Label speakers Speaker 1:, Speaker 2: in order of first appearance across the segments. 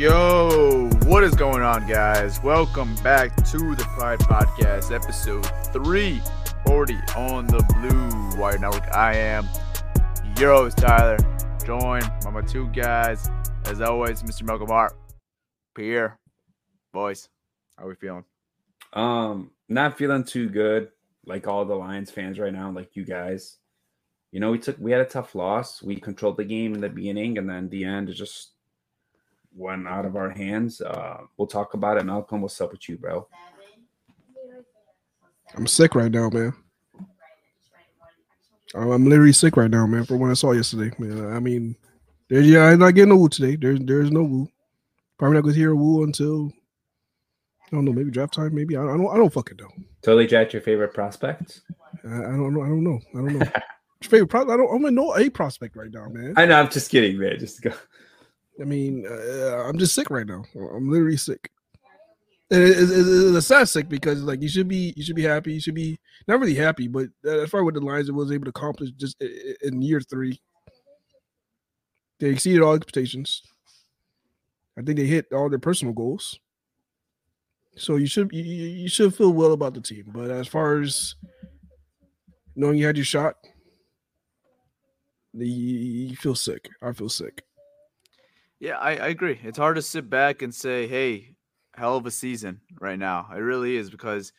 Speaker 1: Yo, what is going on, guys? Welcome back to the Pride Podcast, episode 340 on the Blue Wire Network. I am your host, Tyler, joined by my two guys, as always, Mr. Malcolm Hart, Pierre. Boys, how are we feeling?
Speaker 2: Um, not feeling too good, like all the Lions fans right now, like you guys. You know, we took we had a tough loss. We controlled the game in the beginning, and then the end it just went out of our hands. Uh, we'll talk about it. Malcolm, what's up with you, bro?
Speaker 3: I'm sick right now, man. I'm I'm literally sick right now, man. For what I saw yesterday, man. I mean, there's yeah, I'm not getting a woo today. There's there's no woo. Probably not gonna hear a woo until I don't know, maybe draft time. Maybe I, I don't I don't fucking know.
Speaker 2: Totally Jack, your favorite prospect?
Speaker 3: I, I don't know. I don't know. I don't know. Your favorite pro- I don't. I'm gonna know a prospect right now, man.
Speaker 2: I know. I'm just kidding, man. Just go.
Speaker 3: I mean, uh, I'm just sick right now. I'm literally sick. It- it- it- it's sad sick because like you should be, you should be happy. You should be not really happy, but as far as what the Lions was able to accomplish just in year three, they exceeded all expectations. I think they hit all their personal goals. So you should you, you should feel well about the team. But as far as knowing you had your shot, you feel sick. I feel sick.
Speaker 1: Yeah, I, I agree. It's hard to sit back and say, hey, hell of a season right now. It really is because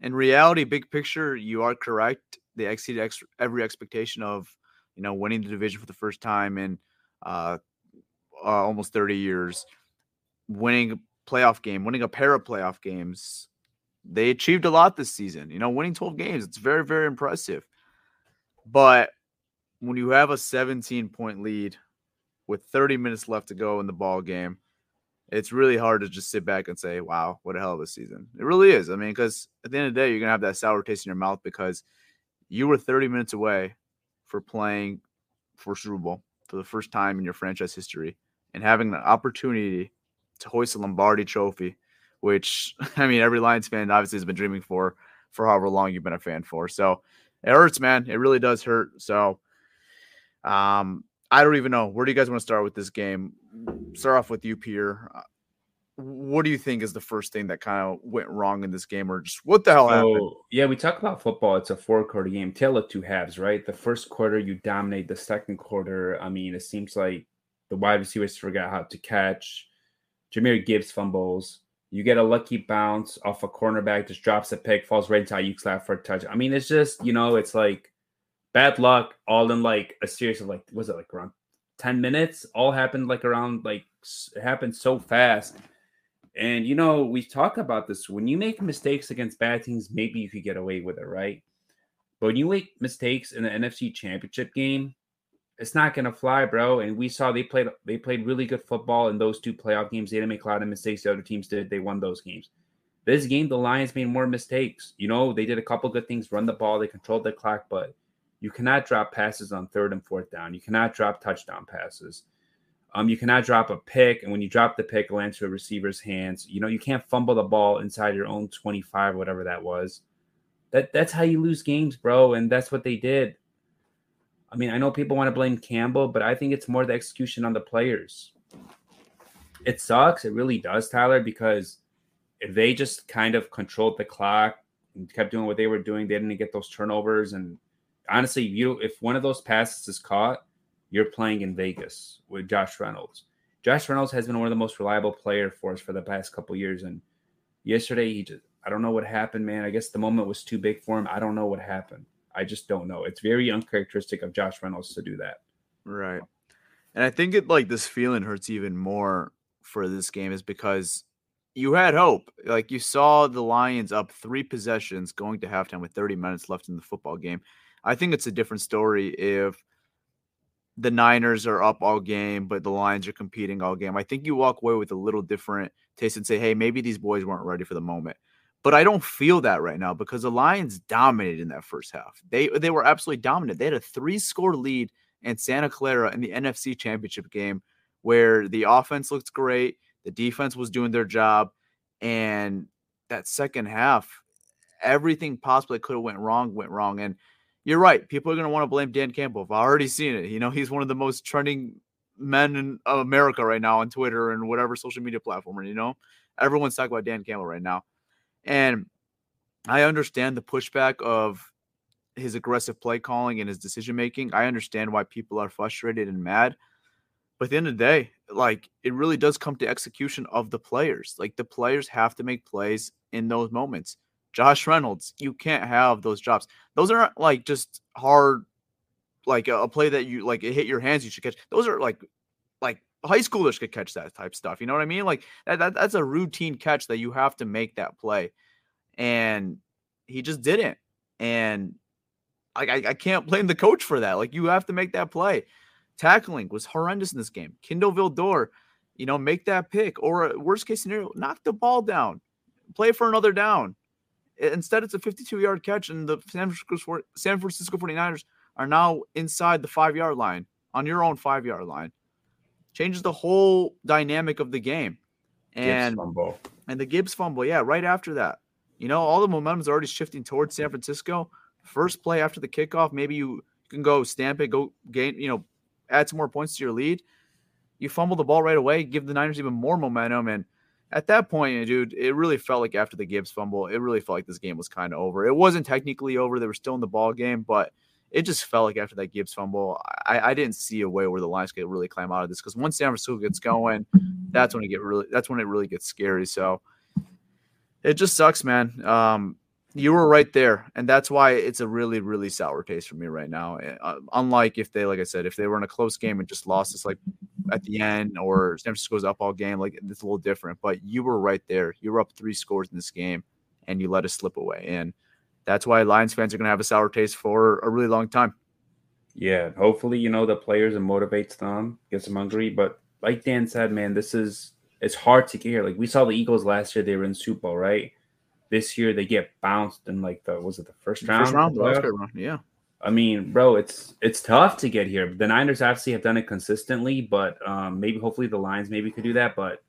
Speaker 1: in reality, big picture, you are correct. They exceeded ex- every expectation of, you know, winning the division for the first time in uh, uh, almost 30 years, winning a playoff game, winning a pair of playoff games. They achieved a lot this season. You know, winning 12 games, it's very, very impressive. But when you have a 17 point lead with 30 minutes left to go in the ball game, it's really hard to just sit back and say, wow, what a hell of a season. It really is. I mean, because at the end of the day, you're to have that sour taste in your mouth because you were 30 minutes away for playing for Super Bowl for the first time in your franchise history and having the opportunity to hoist a Lombardi trophy, which, I mean, every Lions fan obviously has been dreaming for for however long you've been a fan for. So it hurts, man. It really does hurt. So, um, I don't even know. Where do you guys want to start with this game? Start off with you, Pierre. Uh, What do you think is the first thing that kind of went wrong in this game, or just what the hell happened?
Speaker 2: Yeah, we talk about football. It's a four quarter game, tale of two halves, right? The first quarter, you dominate. The second quarter, I mean, it seems like the wide receivers forgot how to catch. Jahmyr Gibbs fumbles. You get a lucky bounce off a cornerback, just drops a pick, falls right into Aiyuk's lap for a touch. I mean, it's just, you know, it's like bad luck all in like a series of like, was it like around 10 minutes? All happened like around like, it happened so fast. And you know, we talk about this when you make mistakes against bad teams, maybe you could get away with it, right? But when you make mistakes in the NFC championship game it's not gonna fly, bro. And we saw they played they played really good football in those two playoff games. They didn't make a lot of mistakes. The other teams did. They won those games. This game, the Lions made more mistakes. You know, they did a couple good things, run the ball, they controlled the clock, but you cannot drop passes on third and fourth down. You cannot drop touchdown passes. Um, you cannot drop a pick, and when you drop the pick, it lands to a receiver's hands. You know, you can't fumble the ball inside your own 25, whatever that was. That that's how you lose games, bro. And that's what they did. I mean, I know people want to blame Campbell, but I think it's more the execution on the players. It sucks. It really does, Tyler, because if they just kind of controlled the clock and kept doing what they were doing, they didn't get those turnovers. And honestly, you if one of those passes is caught, you're playing in Vegas with Josh Reynolds. Josh Reynolds has been one of the most reliable players for us for the past couple years. And yesterday, he just I don't know what happened, man. I guess the moment was too big for him. I don't know what happened. I just don't know. It's very uncharacteristic of Josh Reynolds to do that.
Speaker 1: Right. And I think it like this feeling hurts even more for this game is because you had hope. Like you saw the Lions up three possessions going to halftime with 30 minutes left in the football game. I think it's a different story if the Niners are up all game, but the Lions are competing all game. I think you walk away with a little different taste and say, hey, maybe these boys weren't ready for the moment. But I don't feel that right now because the Lions dominated in that first half. They they were absolutely dominant. They had a three score lead in Santa Clara in the NFC Championship game where the offense looked great, the defense was doing their job, and that second half, everything possibly could have went wrong went wrong. And you're right, people are going to want to blame Dan Campbell. I've already seen it. You know, he's one of the most trending men in America right now on Twitter and whatever social media platform. You know, everyone's talking about Dan Campbell right now. And I understand the pushback of his aggressive play calling and his decision making. I understand why people are frustrated and mad. But at the end of the day, like it really does come to execution of the players. Like the players have to make plays in those moments. Josh Reynolds, you can't have those drops. Those aren't like just hard, like a, a play that you like it hit your hands, you should catch. Those are like like high schoolers could catch that type stuff. You know what I mean? Like that, that that's a routine catch that you have to make that play. And he just didn't. And like I, I can't blame the coach for that. Like you have to make that play. Tackling was horrendous in this game. Kindle Vildor, you know, make that pick. Or uh, worst case scenario, knock the ball down. Play for another down. Instead, it's a 52 yard catch, and the San Francisco, San Francisco 49ers are now inside the five yard line on your own five yard line changes the whole dynamic of the game. And and the Gibbs fumble, yeah, right after that. You know, all the momentum's already shifting towards San Francisco. First play after the kickoff, maybe you can go stamp it, go gain, you know, add some more points to your lead. You fumble the ball right away, give the Niners even more momentum. And at that point, dude, it really felt like after the Gibbs fumble, it really felt like this game was kind of over. It wasn't technically over; they were still in the ball game, but it just felt like after that Gibbs fumble, I, I didn't see a way where the Lions could really climb out of this because once San Francisco gets going, that's when it get really that's when it really gets scary. So it just sucks, man. Um, you were right there, and that's why it's a really really sour taste for me right now. Uh, unlike if they, like I said, if they were in a close game and just lost this like at the end, or San Francisco's up all game, like it's a little different. But you were right there. You were up three scores in this game, and you let us slip away. And that's why Lions fans are going to have a sour taste for a really long time.
Speaker 2: Yeah, hopefully, you know, the players and motivates them, gets them hungry. But like Dan said, man, this is it's hard to get here. Like we saw the Eagles last year, they were in Super Bowl, right? This year they get bounced in like the was it the first round? First round,
Speaker 1: round. yeah.
Speaker 2: I mean, bro, it's it's tough to get here. The Niners obviously have done it consistently, but um, maybe hopefully the Lions maybe could do that. But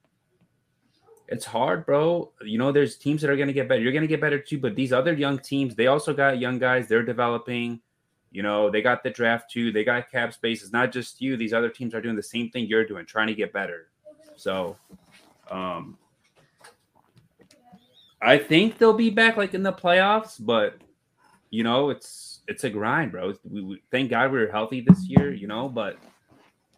Speaker 2: it's hard, bro. You know, there's teams that are going to get better. You're going to get better too, but these other young teams, they also got young guys. They're developing. You know, they got the draft too. They got cap space. It's not just you. These other teams are doing the same thing you're doing, trying to get better. So, um, I think they'll be back like in the playoffs, but you know, it's it's a grind, bro. We, we, thank God we are healthy this year, you know, but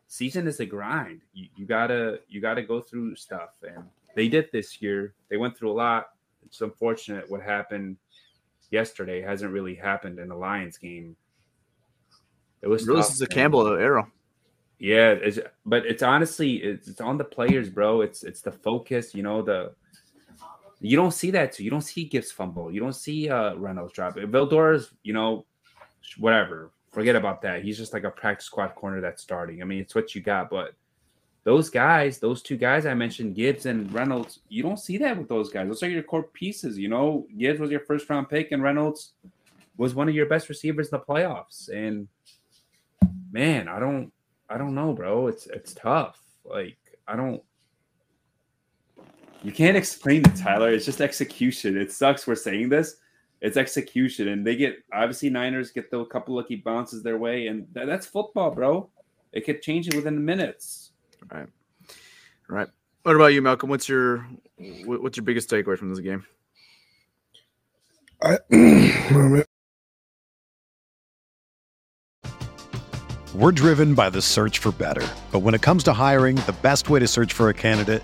Speaker 2: season is a grind. You, you gotta you gotta go through stuff and they did this year. They went through a lot. It's unfortunate what happened yesterday hasn't really happened in the Lions game.
Speaker 1: It was this is a Campbell era.
Speaker 2: Yeah, it's, but it's honestly it's, it's on the players, bro. It's it's the focus, you know, the you don't see that too. You don't see Gibbs fumble. You don't see uh Reynolds drop. Vildor's, you know, whatever, forget about that. He's just like a practice squad corner that's starting. I mean, it's what you got, but those guys, those two guys I mentioned, Gibbs and Reynolds, you don't see that with those guys. Those are your core pieces. You know, Gibbs was your first round pick, and Reynolds was one of your best receivers in the playoffs. And man, I don't, I don't know, bro. It's it's tough. Like I don't. You can't explain it, Tyler. It's just execution. It sucks we're saying this. It's execution, and they get obviously Niners get the couple lucky bounces their way, and that's football, bro. It could change it within the minutes.
Speaker 1: Right. Right. What about you, Malcolm? What's your what's your biggest takeaway from this game? I,
Speaker 4: We're driven by the search for better. But when it comes to hiring, the best way to search for a candidate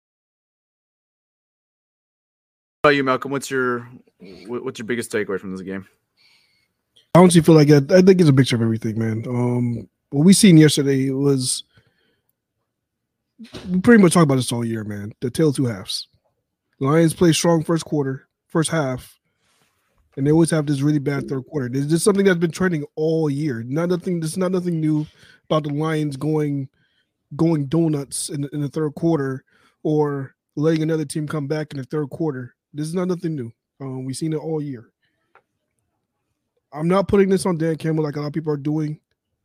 Speaker 1: About you, Malcolm? What's your what's your biggest takeaway from this game?
Speaker 3: I honestly feel like I, I think it's a mixture of everything, man. Um, what we seen yesterday was we pretty much talked about this all year, man. The tail two halves. Lions play strong first quarter, first half, and they always have this really bad third quarter. This is something that's been trending all year. Not nothing. This is not nothing new about the Lions going going donuts in, in the third quarter or letting another team come back in the third quarter. This is not nothing new. Um, we've seen it all year. I'm not putting this on Dan Campbell like a lot of people are doing.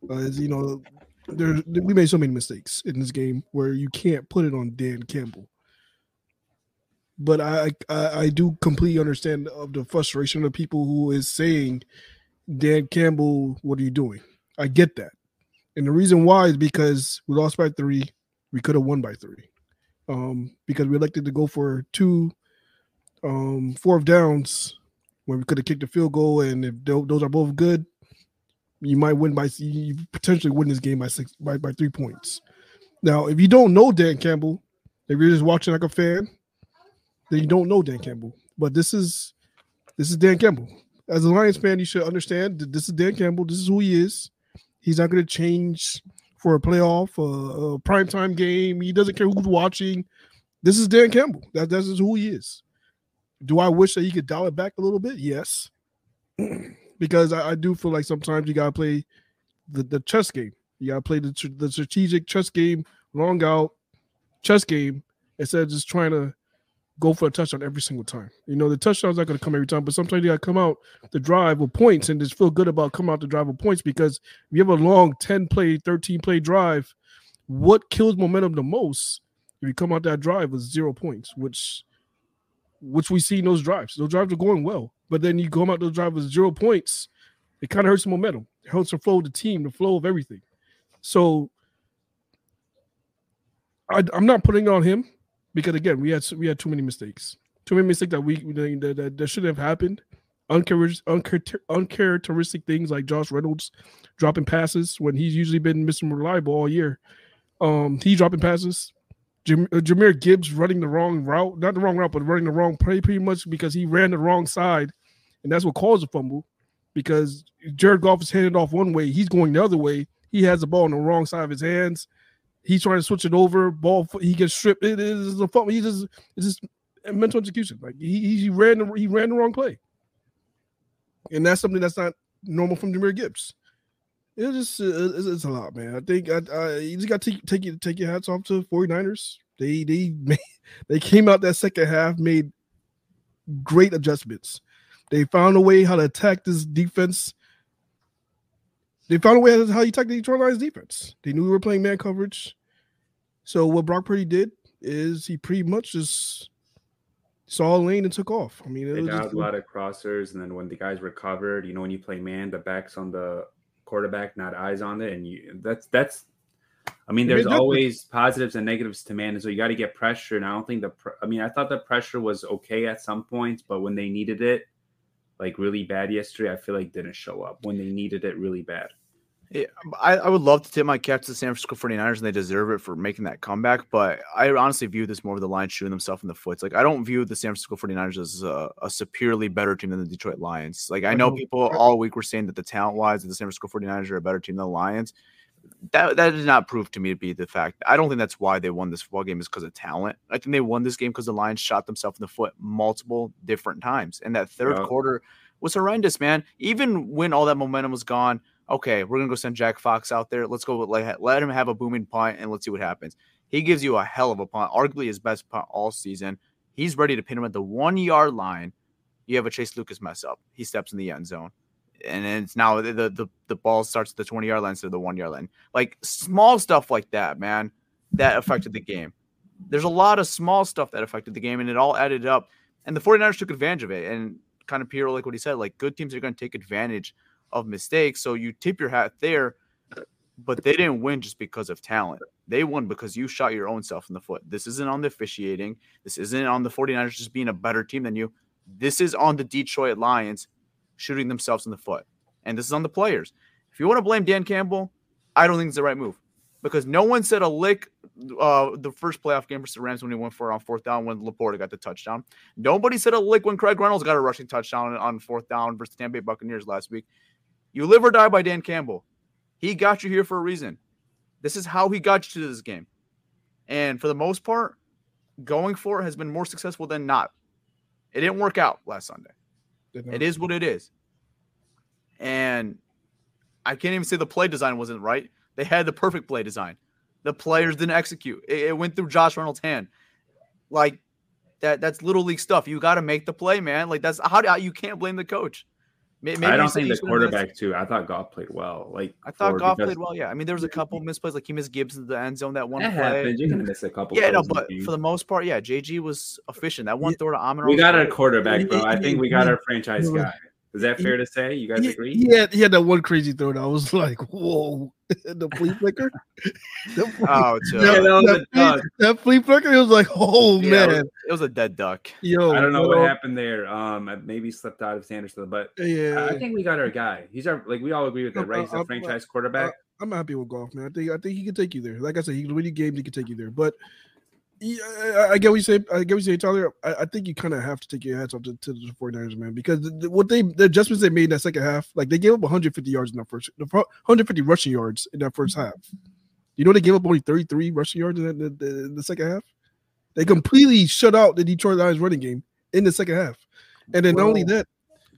Speaker 3: Uh, you know, there we made so many mistakes in this game where you can't put it on Dan Campbell. But I, I I do completely understand of the frustration of people who is saying, Dan Campbell, what are you doing? I get that. And the reason why is because we lost by three. We could have won by three. Um, because we elected to go for two um, fourth downs when we could have kicked a field goal, and if those are both good, you might win by you potentially win this game by six by, by three points. Now, if you don't know Dan Campbell, if you're just watching like a fan, then you don't know Dan Campbell. But this is this is Dan Campbell. As a Lions fan, you should understand that this is Dan Campbell. This is who he is. He's not going to change for a playoff, a, a primetime game. He doesn't care who's watching. This is Dan Campbell. That that's who he is. Do I wish that he could dial it back a little bit? Yes, because I, I, do feel like sometimes you gotta play the, the chess game. You gotta play the the strategic chess game, long out chess game instead of just trying to go for a touchdown every single time. You know, the touchdown's not to come every time, but sometimes you got to come out the drive with points and just feel good about coming out the drive with points because if you have a long 10 play, 13 play drive, what kills momentum the most if you come out that drive with zero points, which which we see in those drives. Those drives are going well, but then you come out those drives with zero points. It kind of hurts the momentum. It hurts the flow of the team, the flow of everything. So I, am not putting it on him because again, we had we had too many mistakes, too many mistakes that we that, that, that shouldn't have happened. Uncharacteristic, things like Josh Reynolds dropping passes when he's usually been missing reliable all year. Um, he dropping passes. Jam- uh, Jahmyr Gibbs running the wrong route, not the wrong route, but running the wrong play pretty much because he ran the wrong side, and that's what caused the fumble. Because Jared Goff is handed off one way, he's going the other way. He has the ball on the wrong side of his hands. He's trying to switch it over. Ball, he gets stripped. It is a fumble. He just it's just mental execution. Like he, he ran the, he ran the wrong play, and that's something that's not normal from Jahmyr Gibbs. It's just uh, it's, it's, a lot, man. I think I, I you just got to take take, take your hats off to 49ers. They they made, they came out that second half, made great adjustments. They found a way how to attack this defense. They found a way how you attack the Detroit Lions defense. They knew we were playing man coverage. So what Brock Purdy did is he pretty much just saw a lane and took off. I mean,
Speaker 2: it they was just, a lot of crossers, and then when the guys recovered, you know, when you play man, the backs on the quarterback, not eyes on it, and you that's that's. I mean, there's always positives and negatives to man, and so you got to get pressure. And I don't think the. I mean, I thought the pressure was okay at some points, but when they needed it, like really bad yesterday, I feel like didn't show up when they needed it really bad.
Speaker 1: Yeah, um, I, I would love to tip my cap to the San Francisco 49ers and they deserve it for making that comeback. But I honestly view this more of the Lions shooting themselves in the foot. It's like I don't view the San Francisco 49ers as a, a superiorly better team than the Detroit Lions. Like I know mm-hmm. people all week were saying that the talent wise the San Francisco 49ers are a better team than the Lions. That that did not prove to me to be the fact. I don't think that's why they won this football game is because of talent. I think they won this game because the Lions shot themselves in the foot multiple different times. And that third yeah. quarter was horrendous, man. Even when all that momentum was gone okay, we're gonna go send Jack Fox out there. Let's go let, let him have a booming punt and let's see what happens. He gives you a hell of a punt, arguably his best punt all season. He's ready to pin him at the one yard line. You have a Chase Lucas mess up. He steps in the end zone. And it's now the, the the ball starts at the 20 yard line instead of the one yard line. Like small stuff like that, man, that affected the game. There's a lot of small stuff that affected the game, and it all added up. And the 49ers took advantage of it. And kind of Pierre, like what he said, like good teams are going to take advantage of mistakes. So you tip your hat there, but they didn't win just because of talent. They won because you shot your own self in the foot. This isn't on the officiating. This isn't on the 49ers just being a better team than you. This is on the Detroit Lions shooting themselves in the foot. And this is on the players. If you want to blame Dan Campbell, I don't think it's the right move because no one said a lick uh, the first playoff game versus the Rams when he went for on fourth down when LaPorta got the touchdown. Nobody said a lick when Craig Reynolds got a rushing touchdown on fourth down versus the Tampa Bay Buccaneers last week. You live or die by Dan Campbell. He got you here for a reason. This is how he got you to this game. And for the most part, going for it has been more successful than not. It didn't work out last Sunday. It is what it is. And I can't even say the play design wasn't right. They had the perfect play design. The players didn't execute. It, it went through Josh Reynolds' hand. Like that that's little league stuff. You got to make the play, man. Like that's how you can't blame the coach.
Speaker 2: Maybe I don't think the quarterback too. I thought Goff played well. Like
Speaker 1: I thought Goff played well. Yeah, I mean there was a couple misplays. Like he missed Gibbs in the end zone that one
Speaker 2: that
Speaker 1: play.
Speaker 2: Happens. You're gonna miss a couple.
Speaker 1: Yeah, no, but for the most part, yeah, JG was efficient. That one throw to Amon.
Speaker 2: We got our quarterback, bro. I think we got our franchise guy. Is that fair to say? You guys agree?
Speaker 3: Yeah, he had that one crazy throw that I was like, whoa, the flea flicker.
Speaker 1: the, oh,
Speaker 3: that, yeah, that, that, flea, that flea flicker. It was like, oh yeah, man,
Speaker 1: it was, it was, a dead duck.
Speaker 2: Yo, I don't know what happened there. Um, maybe slipped out of Sanderson, but yeah, I think we got our guy. He's our like we all agree with uh, that, right? He's uh, a uh, franchise quarterback.
Speaker 3: I'm happy with Goff, man. I think I think he can take you there. Like I said, he can win you games. He can take you there, but yeah, I, I get what you say. I get what you say, Tyler. I, I think you kind of have to take your hats off to, to, the 49ers, man, because the, the, what they the adjustments they made in that second half, like they gave up 150 yards in that first, 150 rushing yards in that first half. You know they gave up only 33 rushing yards in the, the, the second half. They completely shut out the Detroit Lions running game in the second half, and then well, not only that,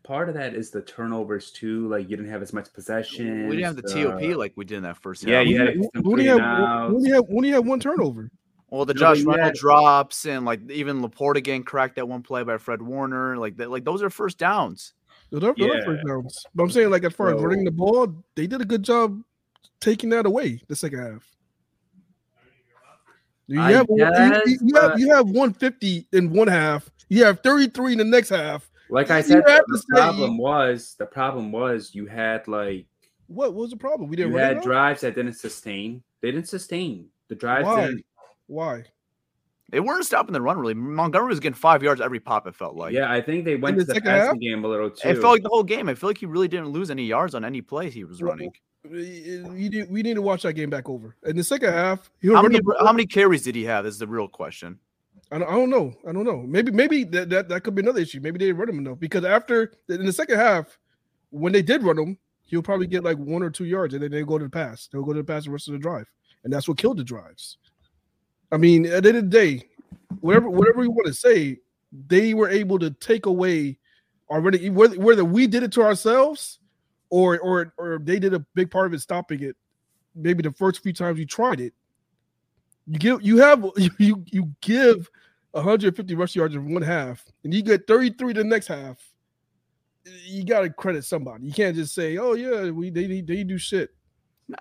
Speaker 2: part of that is the turnovers too. Like you didn't have as much possession.
Speaker 1: We didn't have the TOP like we did in that first.
Speaker 2: Yeah, half. you had.
Speaker 3: When you have, when you have, when you have one turnover.
Speaker 1: Well, the Josh Reynolds drops and like even LaPorta again cracked that one play by Fred Warner, like that, like those are first downs.
Speaker 3: Those are, yeah. first downs. But I'm saying, like as far as running the ball, they did a good job taking that away the second half. You have, you- you, you have you have 150 in one half. You have 33 in the next half.
Speaker 2: Like I said, the
Speaker 3: to say-
Speaker 2: problem was the problem was you had like
Speaker 3: What was the problem? We didn't
Speaker 2: you had drives that didn't sustain. They didn't sustain the drives.
Speaker 3: Why?
Speaker 2: Didn't,
Speaker 3: Why?
Speaker 1: They weren't stopping the run really. Montgomery was getting five yards every pop. It felt like.
Speaker 2: yeah, I think they went
Speaker 3: the
Speaker 2: to the
Speaker 3: second
Speaker 2: passing
Speaker 3: half?
Speaker 2: game a little too.
Speaker 1: It felt like the whole game. I feel like he really didn't lose any yards on any play he was running.
Speaker 3: You need, we need to watch that game back over. In the second half, he
Speaker 1: How many
Speaker 3: the
Speaker 1: how many carries did he have? Is the real question.
Speaker 3: I don't, I don't know. I don't know. Maybe maybe that, that that could be another issue. Maybe they didn't run him enough because after in the second half, when they did run him, he'll probably get like one or two yards, and then they go to the pass. They'll go to the pass the rest of the drive, and that's what killed the drives. I mean, at the end of the day, whatever whatever you want to say, they were able to take away already whether, whether we did it to ourselves or or or they did a big part of it stopping it. Maybe the first few times you tried it, you give you have you you give 150 rush yards in one half, and you get 33 the next half. You got to credit somebody. You can't just say, "Oh yeah, we they they, they do shit."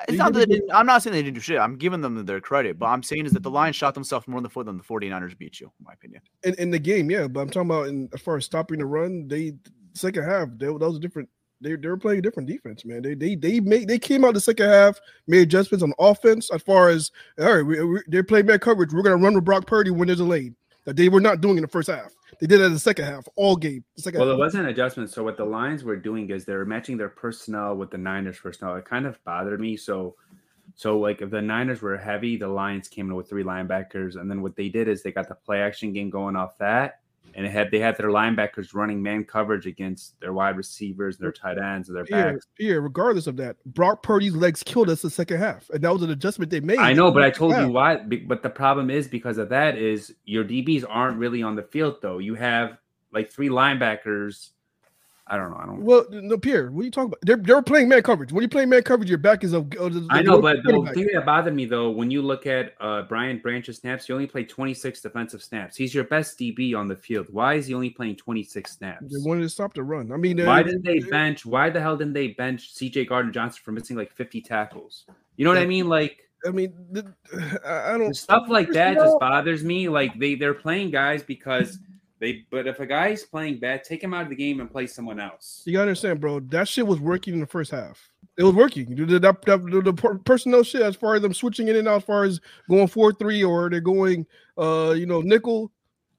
Speaker 1: It's not that they didn't, I'm not saying they didn't do shit. I'm giving them their credit, but I'm saying is that the Lions shot themselves more in the foot than the 49ers beat you, in my opinion.
Speaker 3: in, in the game, yeah. But I'm talking about in as far as stopping the run, they second half they, that was a different. They, they were playing a different defense, man. They they they made they came out the second half, made adjustments on offense as far as all right, we, we, they're playing man coverage. We're gonna run with Brock Purdy when there's a lane that they were not doing in the first half. They did it in the second half, all game. Second
Speaker 2: Well,
Speaker 3: half.
Speaker 2: it wasn't adjustment. So what the Lions were doing is they were matching their personnel with the Niners personnel. It kind of bothered me. So, so like if the Niners were heavy, the Lions came in with three linebackers, and then what they did is they got the play action game going off that, and it had they had their linebackers running man coverage against their wide receivers, their tight ends, and their backs.
Speaker 3: Pierre, regardless of that, Brock Purdy's legs killed us the second half, and that was an adjustment they made.
Speaker 2: I know, but I told you why. But the problem is because of that is your DBs aren't really on the field though. You have like three linebackers. I don't know. I don't.
Speaker 3: Well, no, Pierre, what are you talking about? They're, they're playing man coverage. When you play man coverage, your back is a.
Speaker 2: I know, but the thing that bothered me though, when you look at uh, Brian Branch's snaps, he only played 26 defensive snaps. He's your best DB on the field. Why is he only playing 26 snaps?
Speaker 3: They wanted to stop the run. I mean,
Speaker 2: Why
Speaker 3: uh,
Speaker 2: didn't they bench? Why the hell didn't they bench CJ Gardner Johnson for missing like 50 tackles? You know what I mean? Like
Speaker 3: I mean, the, I I don't.
Speaker 2: stuff like that
Speaker 3: No.
Speaker 2: just bothers me. Like they they're playing guys because they. But if a guy's playing bad, take him out of the game and play someone else.
Speaker 3: You gotta understand, bro. That shit was working in the first half. It was working. The, the, that- that- the, the personnel shit, as far as them switching in and out, as far as going four three or they're going, uh, you know, nickel.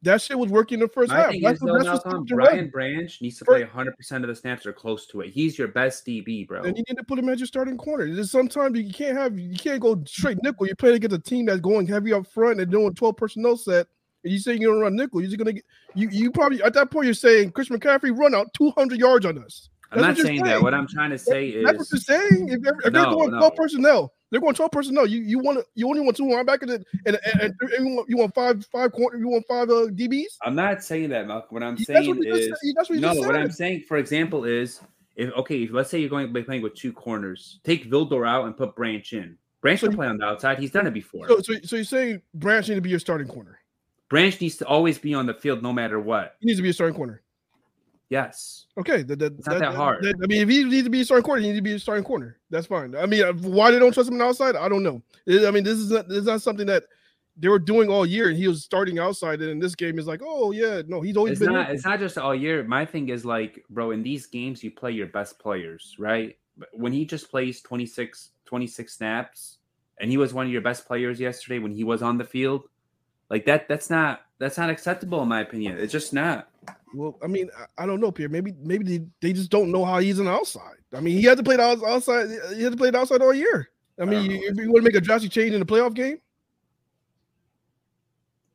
Speaker 3: That shit was working in the first
Speaker 2: My
Speaker 3: half.
Speaker 2: thing
Speaker 3: That's
Speaker 2: is,
Speaker 3: what- that's what
Speaker 2: Malcolm,
Speaker 3: stopped the
Speaker 2: Brian. Branch needs to play 100% of the snaps or close to it. He's your best DB, bro.
Speaker 3: And you need to put him as your starting corner. Sometimes you can't have you can't go straight nickel. You're playing against a team that's going heavy up front and doing 12 personnel set. And you say you're gonna run nickel. You're just gonna get you. You probably at that point you're saying Chris McCaffrey run out 200 yards on us.
Speaker 2: I'm not
Speaker 3: you're
Speaker 2: saying that. What I'm trying to say is
Speaker 3: That's what you're saying. If, they're- if they're going
Speaker 2: no.
Speaker 3: 12 personnel, they're going 12 personnel. You you want to you only want two linebackers and and, and, and you, want, you want five five corner. You want five uh, DBs.
Speaker 2: I'm not saying that, Malcolm. What I'm
Speaker 3: That's
Speaker 2: saying
Speaker 3: what just
Speaker 2: is.
Speaker 3: That's what
Speaker 2: no.
Speaker 3: just
Speaker 2: What I'm saying, for example, is if okay, if let's say you're going to be playing with two corners, take Vildor out and put Branch in. Branch
Speaker 3: So
Speaker 2: can play on the outside. He's done it before.
Speaker 3: So, so so you're saying Branch need to be your starting corner.
Speaker 2: Branch needs to always be on the field no matter what.
Speaker 3: He needs to be a starting corner.
Speaker 2: Yes.
Speaker 3: Okay, that, that,
Speaker 2: It's not that hard.
Speaker 3: I mean, if he needs to be a starting corner, he needs to be a starting corner. That's fine. I mean, uh, why they don't trust him outside, I don't know. I mean, this is not this is not something that they were doing all year, and he was starting outside. And in this game, is like, oh yeah, no, he's always
Speaker 2: It's
Speaker 3: been.
Speaker 2: not. It's not just all year. My thing is like, bro, in these games you play your best players, right? When he just plays 26, 26 snaps, and he was one of your best players yesterday when he was on the field, like that. That's not. That's not acceptable in my opinion. It's just not.
Speaker 3: Well, I mean, I, I don't know, Pierre. Maybe maybe they, they just don't know how he's on the outside. I mean, he had to play the outs- outside. He had to play the outside all year. I mean,
Speaker 2: know.
Speaker 3: you, if you want to make a drastic change in the playoff game,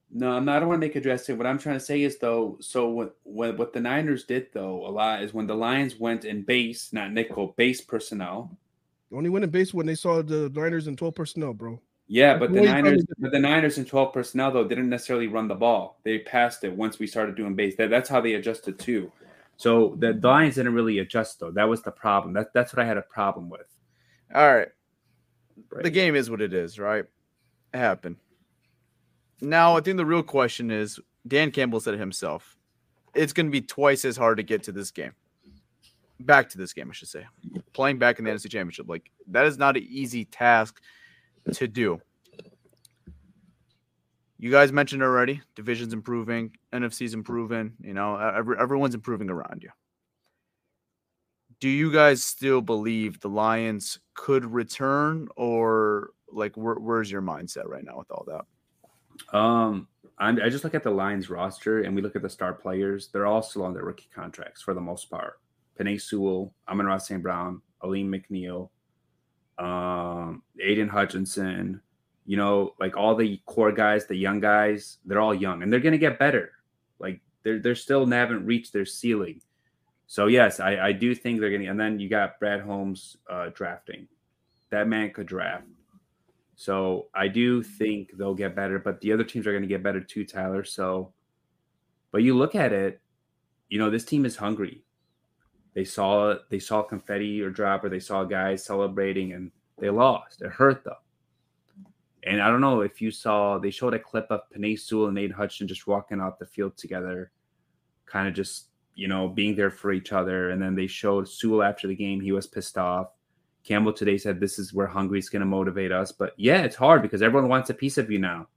Speaker 2: No, I'm not. I don't want to make a drastic. What I'm trying to say is though. So what what what the Niners did though a lot is when the Lions went in base, not nickel, base personnel.
Speaker 3: only went in base when they saw the Niners in 12 personnel, bro.
Speaker 2: Yeah, but
Speaker 3: the
Speaker 2: the
Speaker 3: only time
Speaker 2: Niners, but the Niners in 12 personnel though didn't necessarily run the ball. They passed it once we started doing base. That, that's how they adjusted too. So the Lions didn't really adjust though. That was the problem. That that's what I had a problem with.
Speaker 1: All right.
Speaker 2: Right.
Speaker 1: The game is what it is, right? It happened. Now, I think the real question is Dan Campbell said it himself. It's going to be twice as hard to get to this game. Back to this game, I should say. Playing back in the NFC Championship. Like, that is not an easy task to do. you guys mentioned already, division's improving, NFC's improving, you know, every, everyone's improving around you. Do you guys still believe the Lions could return or like where, where's your mindset right now with all that?
Speaker 2: Um, I'm, i just look at the Lions roster and we look at the star players. They're all still on their rookie contracts for the most part. Penei Sewell, Amon-Ra St. Brown, Alim McNeill, um, Aidan Hutchinson, you know, like all the core guys, the young guys, they're all young and they're going to get better. Like they're, they're still haven't reached their ceiling. So yes, I, I do think they're getting, and then you got Brad Holmes uh, drafting. That man could draft. So I do think they'll get better, but the other teams are going to get better too, Tyler. So, but you look at it, you know, this team is hungry. They saw they saw confetti or drop, or they saw guys celebrating, and they lost. It hurt them. And I don't know if you saw they showed a clip of Penei Sewell and Nate Hutchinson just walking out the field together, kind of just you know being there for each other. And then they showed Sewell after the game; he was pissed off. Campbell today said this is where hungry is going to motivate us. But yeah, it's hard because everyone wants a piece of you now.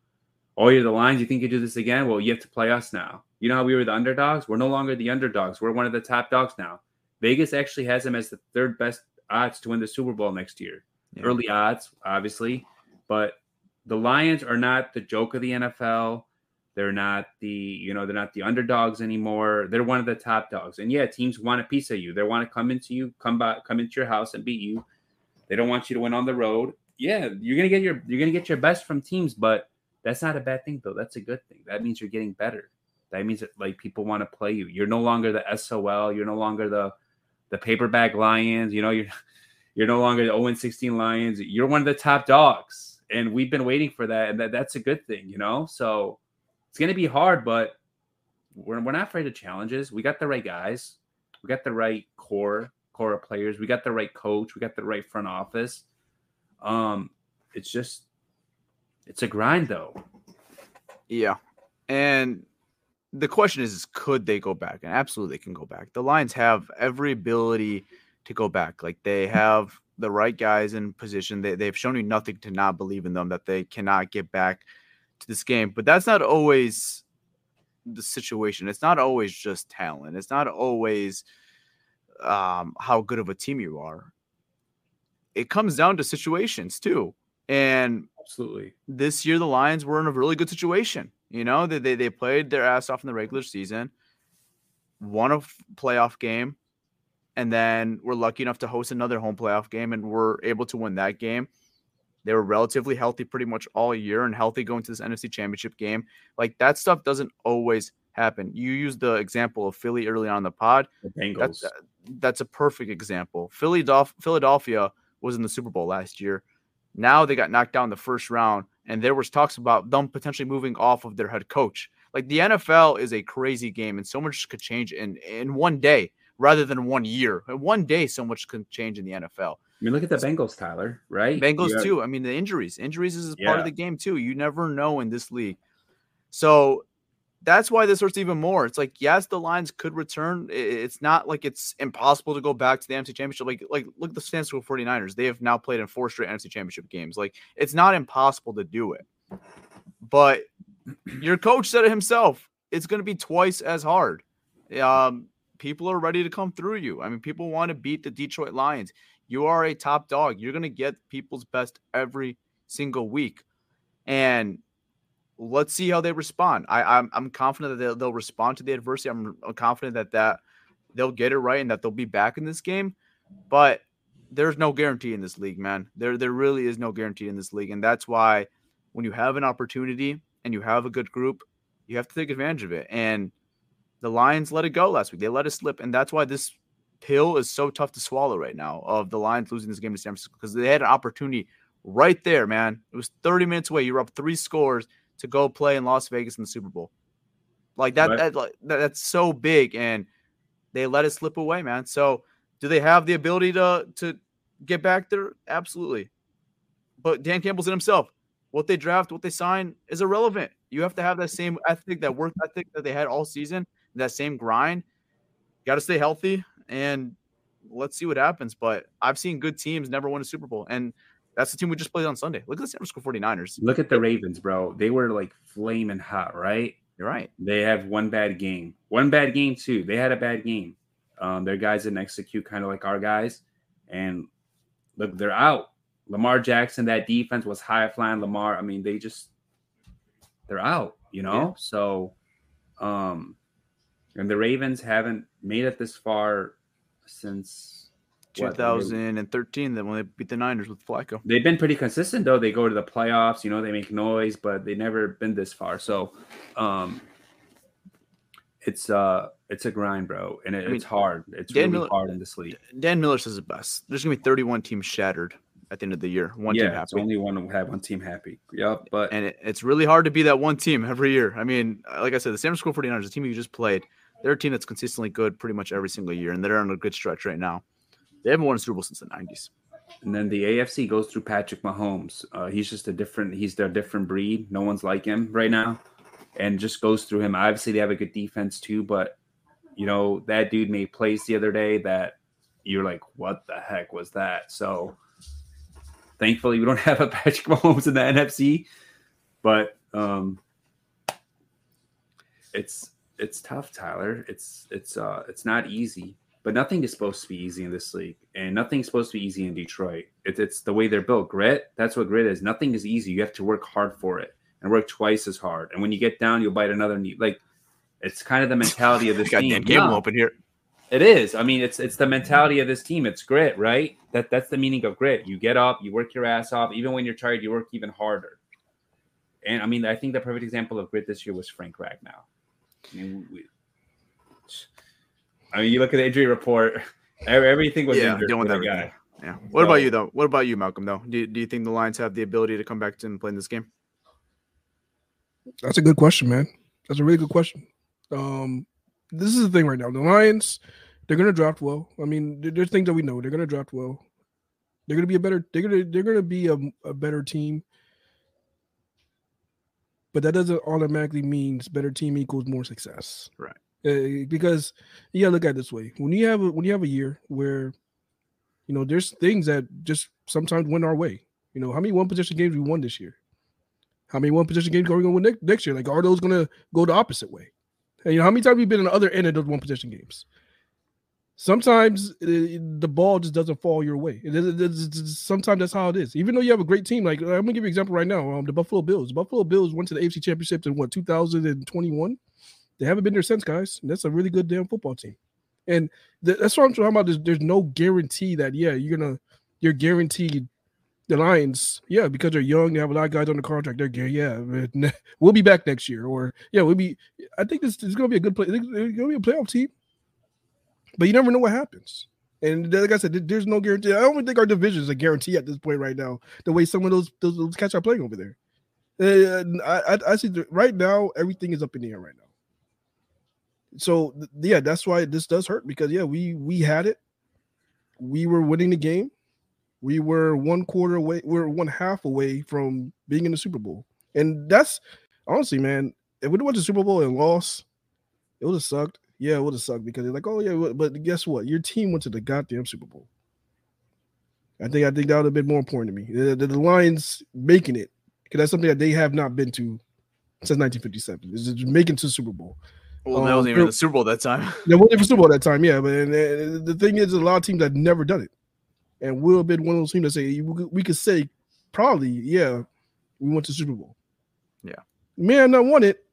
Speaker 2: Oh, you're the Lions. You think you do this again? Well, you have to play us now. You know how we were the underdogs? We're no longer the underdogs. We're one of the top dogs now. Vegas actually has them as the third best odds to win the Super Bowl next year. Yeah. Early odds, obviously, but the Lions are not the joke of the NFL. They're not the, you know, they're not the underdogs anymore. They're one of the top dogs. And yeah, teams want a piece of you. They want to come into you, come by, come into your house and beat you. They don't want you to win on the road. Yeah, you're gonna get your you're gonna get your best from teams, but that's not a bad thing though. That's a good thing. That means you're getting better. That means that like people want to play you. You're no longer the SOL. You're no longer the the paperback Lions. You know, you're you're no longer the 0 16 Lions. You're one of the top dogs. And we've been waiting for that. And that, that's a good thing, you know? So it's gonna be hard, but we're, we're not afraid of challenges. We got the right guys. We got the right core core of players. We got the right coach. We got the right front office. Um, it's just it's a grind though.
Speaker 1: Yeah. And the question is, is could they go back? And absolutely they can go back. The Lions have every ability to go back. Like they have the right guys in position. They, they've shown you nothing to not believe in them that they cannot get back to this game. But that's not always the situation. It's not always just talent. It's not always um, how good of a team you are. It comes down to situations too. And
Speaker 2: absolutely,
Speaker 1: this year the Lions were in a really good situation. You know, they, they, they played their ass off in the regular season, won a playoff game, and then we're lucky enough to host another home playoff game and we're able to win that game. They were relatively healthy pretty much all year and healthy going to this NFC championship game. Like that stuff doesn't always happen. You used the example of Philly early on in the pod.
Speaker 2: The Bengals.
Speaker 1: That's, that's a perfect example. Philly, Philadelphia was in the Super Bowl last year. Now they got knocked down the first round, and there was talks about them potentially moving off of their head coach. Like the NFL is a crazy game, and so much could change in in one day rather than one year. In one day, so much can change in the NFL.
Speaker 2: I mean, look at the Bengals, Tyler. Right?
Speaker 1: Bengals yeah. too. I mean, the injuries, injuries is yeah. part of the game too. You never know in this league. So that's why this hurts even more. It's like, yes, the Lions could return. It's not like it's impossible to go back to the NFC Championship. Like, like look at the San Francisco 49ers. They have now played in four straight NFC Championship games. Like, it's not impossible to do it. But your coach said it himself. It's going to be twice as hard. Um, people are ready to come through you. I mean, people want to beat the Detroit Lions. You are a top dog. You're going to get people's best every single week. And let's see how they respond. I, I'm, I'm confident that they'll, they'll respond to the adversity. I'm, confident that that they'll get it right and that they'll be back in this game. But there's no guarantee in this league, man. There there really is no guarantee in this league, and that's why when you have an opportunity and you have a good group, you have to take advantage of it. And the Lions let it go last week. They let it slip, and that's why this pill is so tough to swallow right now of the Lions losing this game to San Francisco because they had an opportunity right there, man. It was 30 minutes away. You were up three scores to go play in Las Vegas in the Super Bowl. Like that, right. that, that that's so big, and they let it slip away, man. So, do they have the ability to to get back there? Absolutely. But Dan Campbell's in himself, what they draft, what they sign is irrelevant. You have to have that same ethic, that work ethic that they had all season, that same grind. Got to stay healthy, and let's see what happens. But I've seen good teams never win a Super Bowl, and That's the team we just played on Sunday. Look at the San Francisco 49ers.
Speaker 2: Look at the Ravens, bro. They were like flaming hot, right?
Speaker 1: You're right.
Speaker 2: They have one bad game. One bad game too. They had a bad game. Um, their guys didn't execute kind of like our guys. And look, they're out. Lamar Jackson, that defense was high flying. Lamar, I mean, they just they're out, you know?
Speaker 1: Yeah.
Speaker 2: So um and the Ravens haven't made it this far since
Speaker 1: 2013, then when they beat the Niners with Flacco.
Speaker 2: They've been pretty consistent though. They go to the playoffs, you know, they make noise, but they never been this far. So um it's uh it's a grind, bro. And it,
Speaker 1: I mean,
Speaker 2: it's hard. It's
Speaker 1: Dan
Speaker 2: really
Speaker 1: Miller-
Speaker 2: hard in this league.
Speaker 1: Dan Miller says it best. There's gonna be 31 teams shattered at the end of the year. One team
Speaker 2: yeah, it's
Speaker 1: happy.
Speaker 2: only one will have one team happy. Yep. But
Speaker 1: and it, it's really hard to be that one team every year. I mean, like I said, the San Francisco 49ers, the team you just played, they're a team that's consistently good pretty much every single year, and they're on a good stretch right now. They haven't won a Super Bowl since the 90s.
Speaker 2: and then the AFC goes through Patrick Mahomes. Uh, he's just a different. He's their different breed. No one's like him right now, and just goes through him. Obviously, they have a good defense too, but you know that dude made plays the other day that you're like, what the heck was that? So, thankfully, we don't have a Patrick Mahomes in the NFC, but um, it's it's tough, Tyler. It's it's uh it's not easy but nothing is supposed to be easy in this league, and nothing's supposed to be easy in Detroit. It, it's the way they're built. Grit. That's what grit is. Nothing is easy. You have to work hard for it, and work twice as hard. And when you get down, you'll bite another knee. Like it's kind of the mentality of this
Speaker 1: Got
Speaker 2: team.
Speaker 1: Dan Campbell
Speaker 2: No,
Speaker 1: open here.
Speaker 2: It is. I mean, it's it's the mentality of this team. It's grit, right? That that's the meaning of grit. You get up, you work your ass off. Even when you're tired, you work even harder. And I mean, I think the perfect example of grit this year was Frank Ragnow. I mean, we, I mean, you look at the injury report. Everything was
Speaker 1: Yeah,
Speaker 2: injured
Speaker 1: dealing with that
Speaker 2: guy.
Speaker 1: Yeah. What about you though? What about you, Malcolm? Though, do, do you think the Lions have the ability to come back to and play in this game?
Speaker 3: That's a good question, man. That's a really good question. Um, this is the thing right now. The Lions, they're gonna draft well. I mean, there's things that we know. They're gonna draft well. They're gonna be a better. They're gonna they're gonna be a, a better team. But that doesn't automatically means better team equals more success.
Speaker 1: Right.
Speaker 3: Uh, because you gotta look at it this way. When you have a, when you have a year where, you know, there's things that just sometimes went our way. You know, how many one position games we won this year? How many one position games are we going to win next, next year? Like, are those going to go the opposite way? And, you know, how many times we've been on the other end of those one position games? Sometimes uh, the ball just doesn't fall your way. It it it sometimes that's how it is. Even though you have a great team, like I'm gonna give you an example right now. Um, the Buffalo Bills. The Buffalo Bills went to the AFC Championship in what 2021. They haven't been there since, guys. And that's a really good damn football team. And th- that's what I'm talking about. There's, there's no guarantee that yeah, you're gonna you're guaranteed the Lions, yeah, because they're young, they have a lot of guys on the contract. They're yeah, we'll be back next year, or yeah, we'll be. I think this is going to be a good play. It's to be a playoff team, but you never know what happens. And like I said, there's no guarantee. I don't think our division is a guarantee at this point right now. The way some of those those, those cats are playing over there, Uh, I, I I see the, right now everything is up in the air right now. So yeah, that's why this does hurt because yeah, we we had it, we were winning the game, we were one quarter away, we are one half away from being in the Super Bowl, and that's honestly, man, if we went to the Super Bowl and lost, it would have sucked. Yeah, it would have sucked because they're like, oh yeah, but- guess what? Your team went to the goddamn Super Bowl. I think I think that would have been more important to me. The, the, the Lions making it because that's something that they have not been to since 1957. Is making to Super Bowl.
Speaker 1: Well, that
Speaker 3: Um,
Speaker 1: wasn't even
Speaker 3: Bill-
Speaker 1: the Super Bowl that time.
Speaker 3: There wasn't even Super Bowl that time, yeah. But and, uh, the thing is, a lot of teams have never done it, and we'll have been one of those teams that say we could, say probably, yeah, we went to Super Bowl.
Speaker 1: Yeah.
Speaker 3: man, have not won it,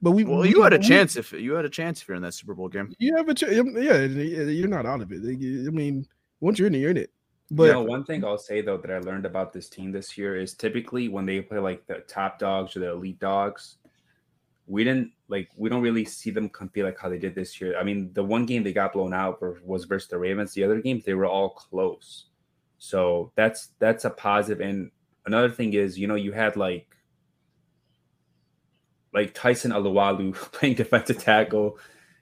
Speaker 3: but we.
Speaker 1: Well,
Speaker 3: we-
Speaker 1: you had a
Speaker 3: we-
Speaker 1: chance if you had a chance if you're in that Super Bowl game.
Speaker 3: You have a chance. Yeah, you're not out of it. I mean, once you're in it, you're in it. But
Speaker 2: you know, one thing I'll say though that I learned about this team this year is typically when they play like the top dogs or the elite dogs, we didn't like we don't really see them compete like how they did this year. I mean, the one game they got blown out was versus the Ravens. The other games they were all close. So that's that's a positive. And another thing is, you know, you had like like Tyson Alualu playing defensive tackle.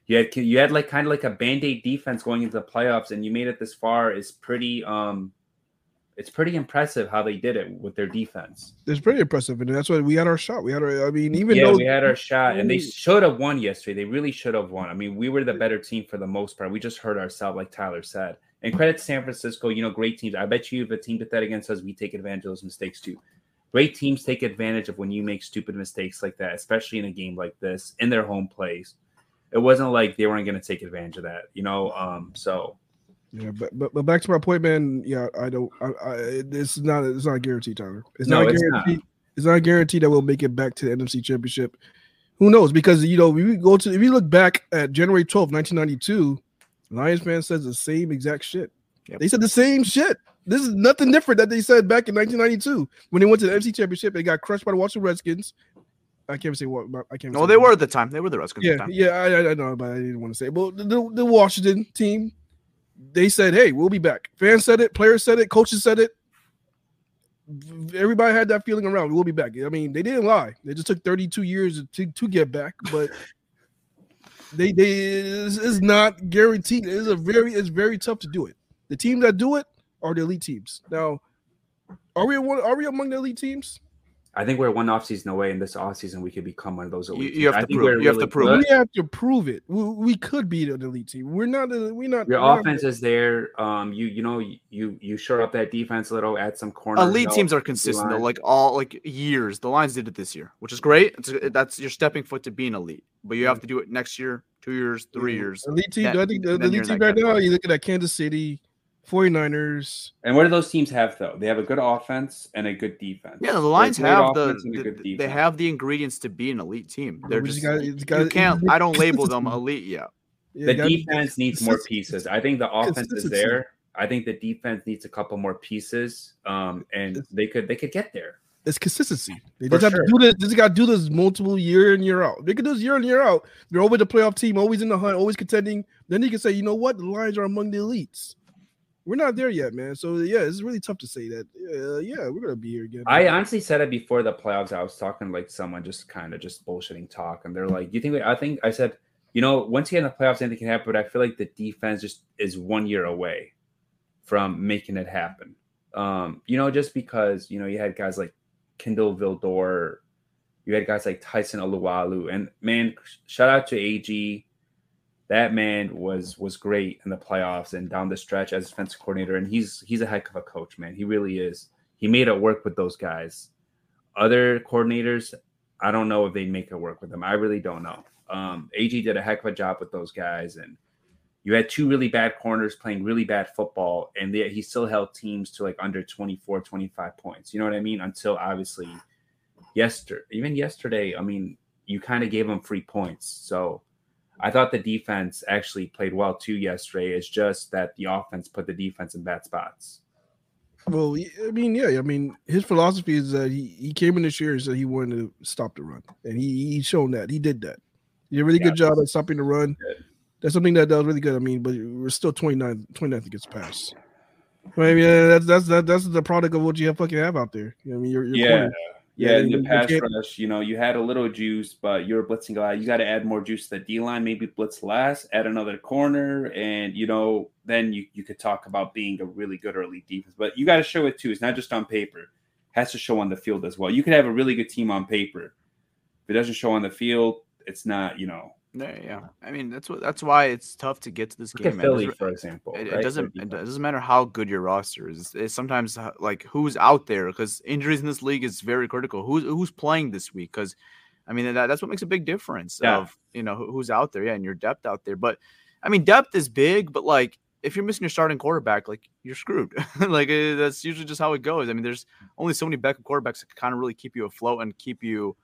Speaker 2: You had you had like kind of like a band-aid defense going into the playoffs, and you made it this far is pretty um it's pretty impressive how they did it with their defense.
Speaker 3: it's pretty impressive, and that's why we had our shot. We had our. I mean, even
Speaker 2: yeah,
Speaker 3: though
Speaker 2: we had our shot, and they should have won yesterday. They really should have won. I mean, we were the better team for the most part. We just hurt ourselves, like Tyler said. And credit to San Francisco, you know, great teams. I bet you if a team did that against us, we take advantage of those mistakes too. Great teams take advantage of when you make stupid mistakes like that, especially in a game like this in their home place. It wasn't like they weren't going to take advantage of that, you know. Um, so
Speaker 3: Yeah, but, but but back to my point, man. Yeah, I don't. I, I it's not it's not guaranteed, Tyler. It's
Speaker 2: No,
Speaker 3: not
Speaker 2: it's not.
Speaker 3: guaranteed. It's not guaranteed that we'll make it back to the NFC Championship. Who knows? Because you know, we go to if you look back at January twelfth, 1992, Lions fan says the same exact shit.
Speaker 1: Yep.
Speaker 3: They said the same shit. This is nothing different that they said back in 1992 when they went to the NFC Championship. They got crushed by the Washington Redskins. I can't say what. I can't.
Speaker 1: No, they were at the time. They were the Redskins at
Speaker 3: Yeah,
Speaker 1: the time.
Speaker 3: yeah, I, I- know, but I didn't want to say. the, the, the Washington team, they said, "Hey, we'll be back." Fans said it, players said it, coaches said it. Everybody had that feeling around. We'll be back. I mean, they didn't lie. They just took 32 years to, to get back, but they they it's not guaranteed. It's a very it's very tough to do it. The teams that do it are the elite teams. Now, are we one? Are we among the elite teams?
Speaker 2: I think we're one offseason away. In this offseason, we could become one of those
Speaker 1: You-
Speaker 2: elite.
Speaker 1: you have
Speaker 2: teams. I
Speaker 1: to
Speaker 2: think
Speaker 1: prove-
Speaker 2: we're
Speaker 1: you have to prove
Speaker 2: good.
Speaker 3: We have to prove it. We, we could be an elite team. We're not. A, we're not.
Speaker 2: Your
Speaker 3: we're not-
Speaker 2: offense is there. Um, you you know you you shore up that defense a little, add some corners.
Speaker 1: Elite
Speaker 2: help,
Speaker 1: teams are consistent though, like all like years. The Lions did it this year, which is great. It's a, that's your stepping foot to being elite, but you have to do it next year, two years, three years.
Speaker 3: Elite team.
Speaker 1: That-
Speaker 3: I think the, the elite team right now. You look at that Kansas City, 49ers.
Speaker 2: And what do those teams have though? They have a good offense and a good defense.
Speaker 1: Yeah, the
Speaker 2: They're
Speaker 1: Lions have the,
Speaker 2: offense and a
Speaker 1: the- they have the ingredients to be an elite team. They're just,
Speaker 3: just gotta-
Speaker 1: you
Speaker 3: gotta-
Speaker 1: can't. I don't label them elite yet.
Speaker 3: Yeah,
Speaker 2: the
Speaker 3: gotta
Speaker 2: defense needs more pieces. I think the offense is there. I think the defense needs a couple more pieces. Um, and they could they could get there.
Speaker 3: It's consistency. They
Speaker 2: For
Speaker 3: just have
Speaker 2: sure.
Speaker 3: to do this. They just got to do this multiple year in year out. They can do this year in year out. They're always a playoff team, always in the hunt, always contending. Then you can say, you know what, the Lions are among the elites. We're not there yet, man. So yeah, it's really tough to say that. Uh, yeah, we're gonna be here again.
Speaker 2: I honestly said it before the playoffs. I was talking like someone just kind of just bullshitting talk, and they're like, "You think?" I think I said, you know, once you get in the playoffs, anything can happen. But I feel like the defense just is one year away from making it happen. Um, you know, just because you know you had guys like Kindle Vildor, you had guys like Tyson Alualu, and man, shout out to AG. That man was was great in the playoffs and down the stretch as defensive coordinator, and he's he's a heck of a coach, man. He really is. He made it work with those guys. Other coordinators, I don't know if they make it work with them. I really don't know. Um, AG did a heck of a job with those guys, and you had two really bad corners playing really bad football, and they, he still held teams to like under 24, 25 points. You know what I mean? Until obviously yesterday, even yesterday, I mean, you kind of gave them free points. So I thought the defense actually played well too yesterday. It's just that the offense put the defense in bad spots.
Speaker 3: Well, I mean, yeah, I mean, his philosophy is that he, he came in this year and said he wanted to stop the run, and he he's shown that he did that. He did a really good job at stopping the run.
Speaker 2: Good.
Speaker 3: That's something that, that was really good. I mean, but we're still 29, 29th against pass. I mean, yeah, that's that's that, that's the product of what you have fucking have out there. I mean, you're, you're
Speaker 2: Yeah. Yeah, in the pass rush, you know, you had a little juice, but you're blitzing a lot. You got to add more juice to the D line, maybe blitz last, add another corner, and you know, then you, you could talk about being a really good early defense. But you got to show it too. It's not just on paper; it has to show on the field as well. You could have a really good team on paper. If it doesn't show on the field, it's not. You know,
Speaker 1: Yeah, yeah. I mean, that's what that's why it's tough to get to this
Speaker 2: look
Speaker 1: game.
Speaker 2: Philly, for example.
Speaker 1: It, it doesn't. It doesn't matter how good your roster is. It's sometimes uh, like who's out there because injuries in this league is very critical. Who's who's playing this week? Because I mean that, that's what makes a big difference
Speaker 2: Yeah.
Speaker 1: of you know who's out there. Yeah, and your depth out there. But I mean, depth is big. But like if you're missing your starting quarterback, like you're screwed. like uh, that's usually just how it goes. I mean, there's only so many backup quarterbacks that can kind of really keep you afloat and keep you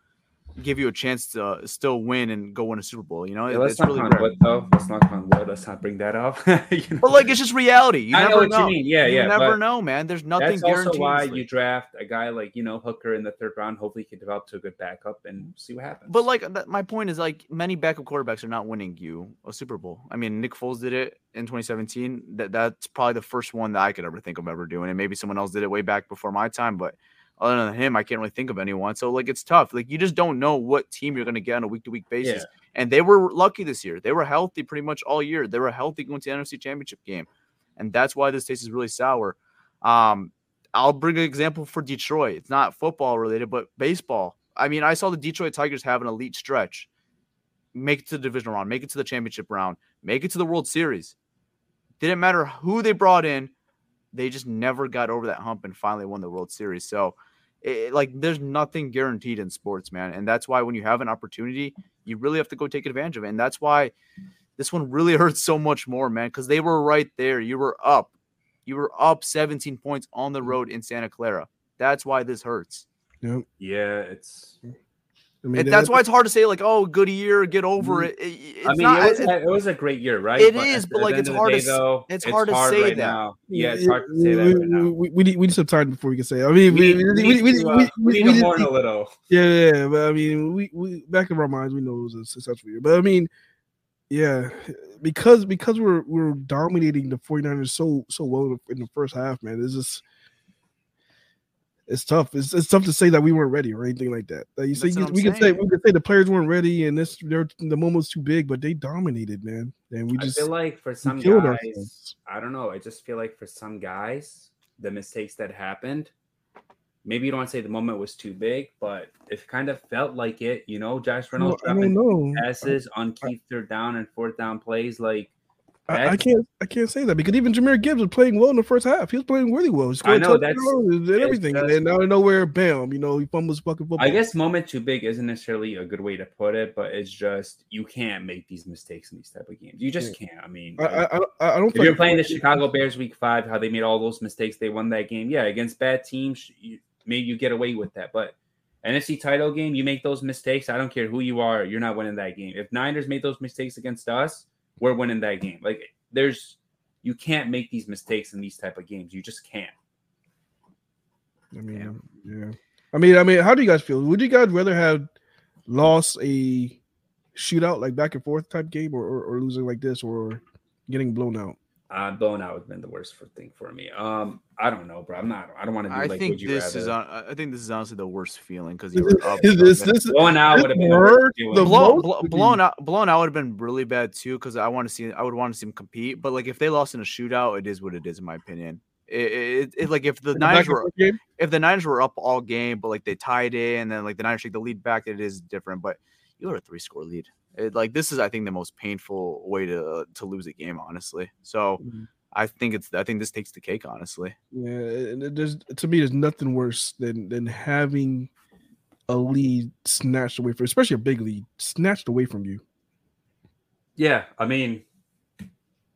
Speaker 1: give you a chance to uh, still win and go win a Super Bowl. You know,
Speaker 2: Yeah, let's
Speaker 1: it's
Speaker 2: knock
Speaker 1: really rare.
Speaker 2: wood, though. Let's knock on wood. Let's not bring that up. You know?
Speaker 1: But like it's just reality. You
Speaker 2: I know
Speaker 1: never
Speaker 2: what you mean. Yeah,
Speaker 1: you
Speaker 2: yeah,
Speaker 1: never know, man. There's nothing
Speaker 2: That's also why you draft a guy like you know Hooker in the third round. Hopefully, he can develop to a good backup and see what happens.
Speaker 1: But like that, my point is like many backup quarterbacks are not winning you a Super Bowl. I mean, Nick Foles did it in 2017. That that's probably the first one that I could ever think of ever doing. And maybe someone else did it way back before my time, but other than him, I can't really think of anyone. So like it's tough. Like you just don't know what team you're gonna get on a week to week basis. And they were lucky this year. They were healthy pretty much all year. They were healthy going to the NFC Championship game, and that's why this taste is really sour. Um, I'll bring an example for Detroit. It's not football related, but baseball. I mean, I saw the Detroit Tigers have an elite stretch, make it to the divisional round, make it to the championship round, make it to the World Series. Didn't matter who they brought in, they just never got over that hump and finally won the World Series. So, it, like, there's nothing guaranteed in sports, man. And that's why when you have an opportunity, you really have to go take advantage of it. And that's why this one really hurts so much more, man, because they were right there. You were up. You were up 17 points on the mm. road in Santa Clara. That's why this hurts.
Speaker 3: Yep.
Speaker 2: Yeah, it's.
Speaker 3: I mean,
Speaker 1: that's why it's hard to say, like, oh, good year, get over it. It- it's
Speaker 2: I mean,
Speaker 1: not,
Speaker 2: it, was,
Speaker 1: it-
Speaker 2: it was a great year, right?
Speaker 1: It
Speaker 2: But
Speaker 1: is, but, like, it's hard to
Speaker 2: day,
Speaker 1: s-
Speaker 2: though,
Speaker 1: it's hard to say
Speaker 2: right
Speaker 1: that.
Speaker 2: now. Yeah, it's hard to say that
Speaker 3: we,
Speaker 2: right now.
Speaker 3: We, we, need, we need some time before we can say. It. I mean,
Speaker 2: We
Speaker 3: we,
Speaker 2: need,
Speaker 3: we,
Speaker 2: we
Speaker 3: we,
Speaker 2: need to, uh,
Speaker 3: we,
Speaker 2: we
Speaker 3: we
Speaker 2: mourn a little.
Speaker 3: Yeah, yeah, but I mean, we we back in our minds, we know it was a successful year. But I mean, yeah, because because we're we're dominating the 49ers so so well in the first half, man. It's just it's tough. It's, it's tough to say that we weren't ready or anything like that. Like you say,
Speaker 1: I'm
Speaker 3: we can say we can say the players weren't ready and this they're, the moment was too big, but they dominated, man. And we
Speaker 2: I
Speaker 3: just
Speaker 2: feel like for some guys,
Speaker 3: ourselves.
Speaker 2: I don't know. I just feel like for some guys, the mistakes that happened, maybe you don't want to say the moment was too big, but it kind of felt like it. You know, Josh Reynolds
Speaker 3: I don't
Speaker 2: dropping passes on key third down and fourth down plays. Like
Speaker 3: I, I can't I can't say that because even Jahmyr Gibbs was playing well in the first half. He was playing really well. He scored
Speaker 2: know, that's-
Speaker 3: and everything.
Speaker 2: just-
Speaker 3: and out of nowhere, bam, you know, he fumbles fucking football.
Speaker 2: I guess moment too big isn't necessarily a good way to put it, but it's just you can't make these mistakes in these type of games. You just can't. I mean,
Speaker 3: I, I, I, I don't
Speaker 2: if you're playing the Chicago Bears week five, how they made all those mistakes, they won that game. Yeah, against bad teams, you, maybe you get away with that. But NFC title game, you make those mistakes. I don't care who you are, you're not winning that game. If Niners made those mistakes against us, we're winning that game. Like there's, you can't make these mistakes in these type of games. You just can't.
Speaker 3: I mean, yeah. I mean, I mean, how do you guys feel? Would you guys rather have lost a shootout like back and forth type game, or, or, or losing like this, or getting blown out?
Speaker 2: Uh, blown out would have been the worst for thing for me. Um, I don't know, bro. I'm not. I don't want to do
Speaker 1: I
Speaker 2: like.
Speaker 1: think
Speaker 2: would you
Speaker 1: this is on, I think this is honestly the worst feeling because you
Speaker 3: This,
Speaker 1: were up.
Speaker 3: this, this,
Speaker 2: blown out would have been the
Speaker 3: hurt
Speaker 2: worst
Speaker 3: the
Speaker 1: blown,
Speaker 3: most
Speaker 1: blow, blown out blown out would have been really bad too because I want to see I would want to see them compete. But like if they lost in a shootout, it is what it is in my opinion. It, it, it like if the
Speaker 3: in the
Speaker 1: Niners were
Speaker 3: game?
Speaker 1: if the Niners were up all game, but like they tied it and then like the Niners take the lead back, it is different. But you had a three score lead. It, like this is I think the most painful way to to lose a game, honestly. So
Speaker 3: Mhm.
Speaker 1: I think it's I think this takes the cake, honestly.
Speaker 3: Yeah, and it- there's to me, there's nothing worse than than having a lead snatched away from, especially a big lead snatched away from you.
Speaker 2: Yeah, I mean,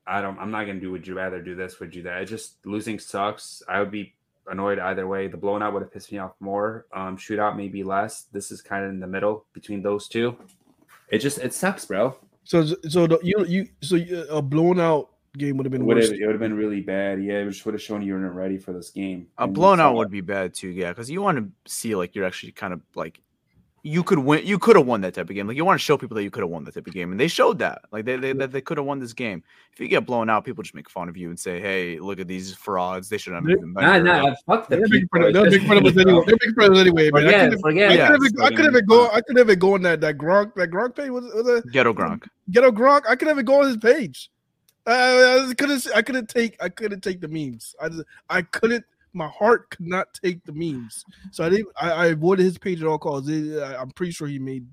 Speaker 2: I don't. I'm not gonna do. Would you rather do this? Would you that? It just losing sucks. I would be annoyed either way. The blown out would have pissed me off more. Um, shootout maybe less. This is kind of in the middle between those two. It just it sucks, bro.
Speaker 3: So, so the, you you so you, a blown out game would have been
Speaker 2: would have it would have been really bad. Yeah, it just would have shown you weren't ready for this game.
Speaker 1: A blown out would be bad too, yeah, because you want to see like you're actually kind of like you could win. You could have won that type of game. Like you want to show people that you could have won that type of game, and they showed that. Like they they, that they could have won this game. If you get blown out, people just make fun of you and say, "Hey, look at these frauds. They should have been
Speaker 2: Nah, nah, fuck the
Speaker 3: They're
Speaker 2: people.
Speaker 3: fun of-
Speaker 2: It's
Speaker 3: they're
Speaker 2: just
Speaker 3: big fun of us anyway. They're big fun of us anyway, man. I
Speaker 2: Forget,
Speaker 3: couldn't
Speaker 2: forget.
Speaker 3: I could have I could go I could have go on that that Gronk that Gronk page was, was a
Speaker 1: Ghetto Gronk.
Speaker 3: ghetto Gronk. I could have go on his page. Uh, I couldn't I couldn't take I couldn't take the memes. I just, I couldn't. My heart could not take the memes, so I didn't. I, I avoided his page at all costs. It- I, I'm pretty sure he made.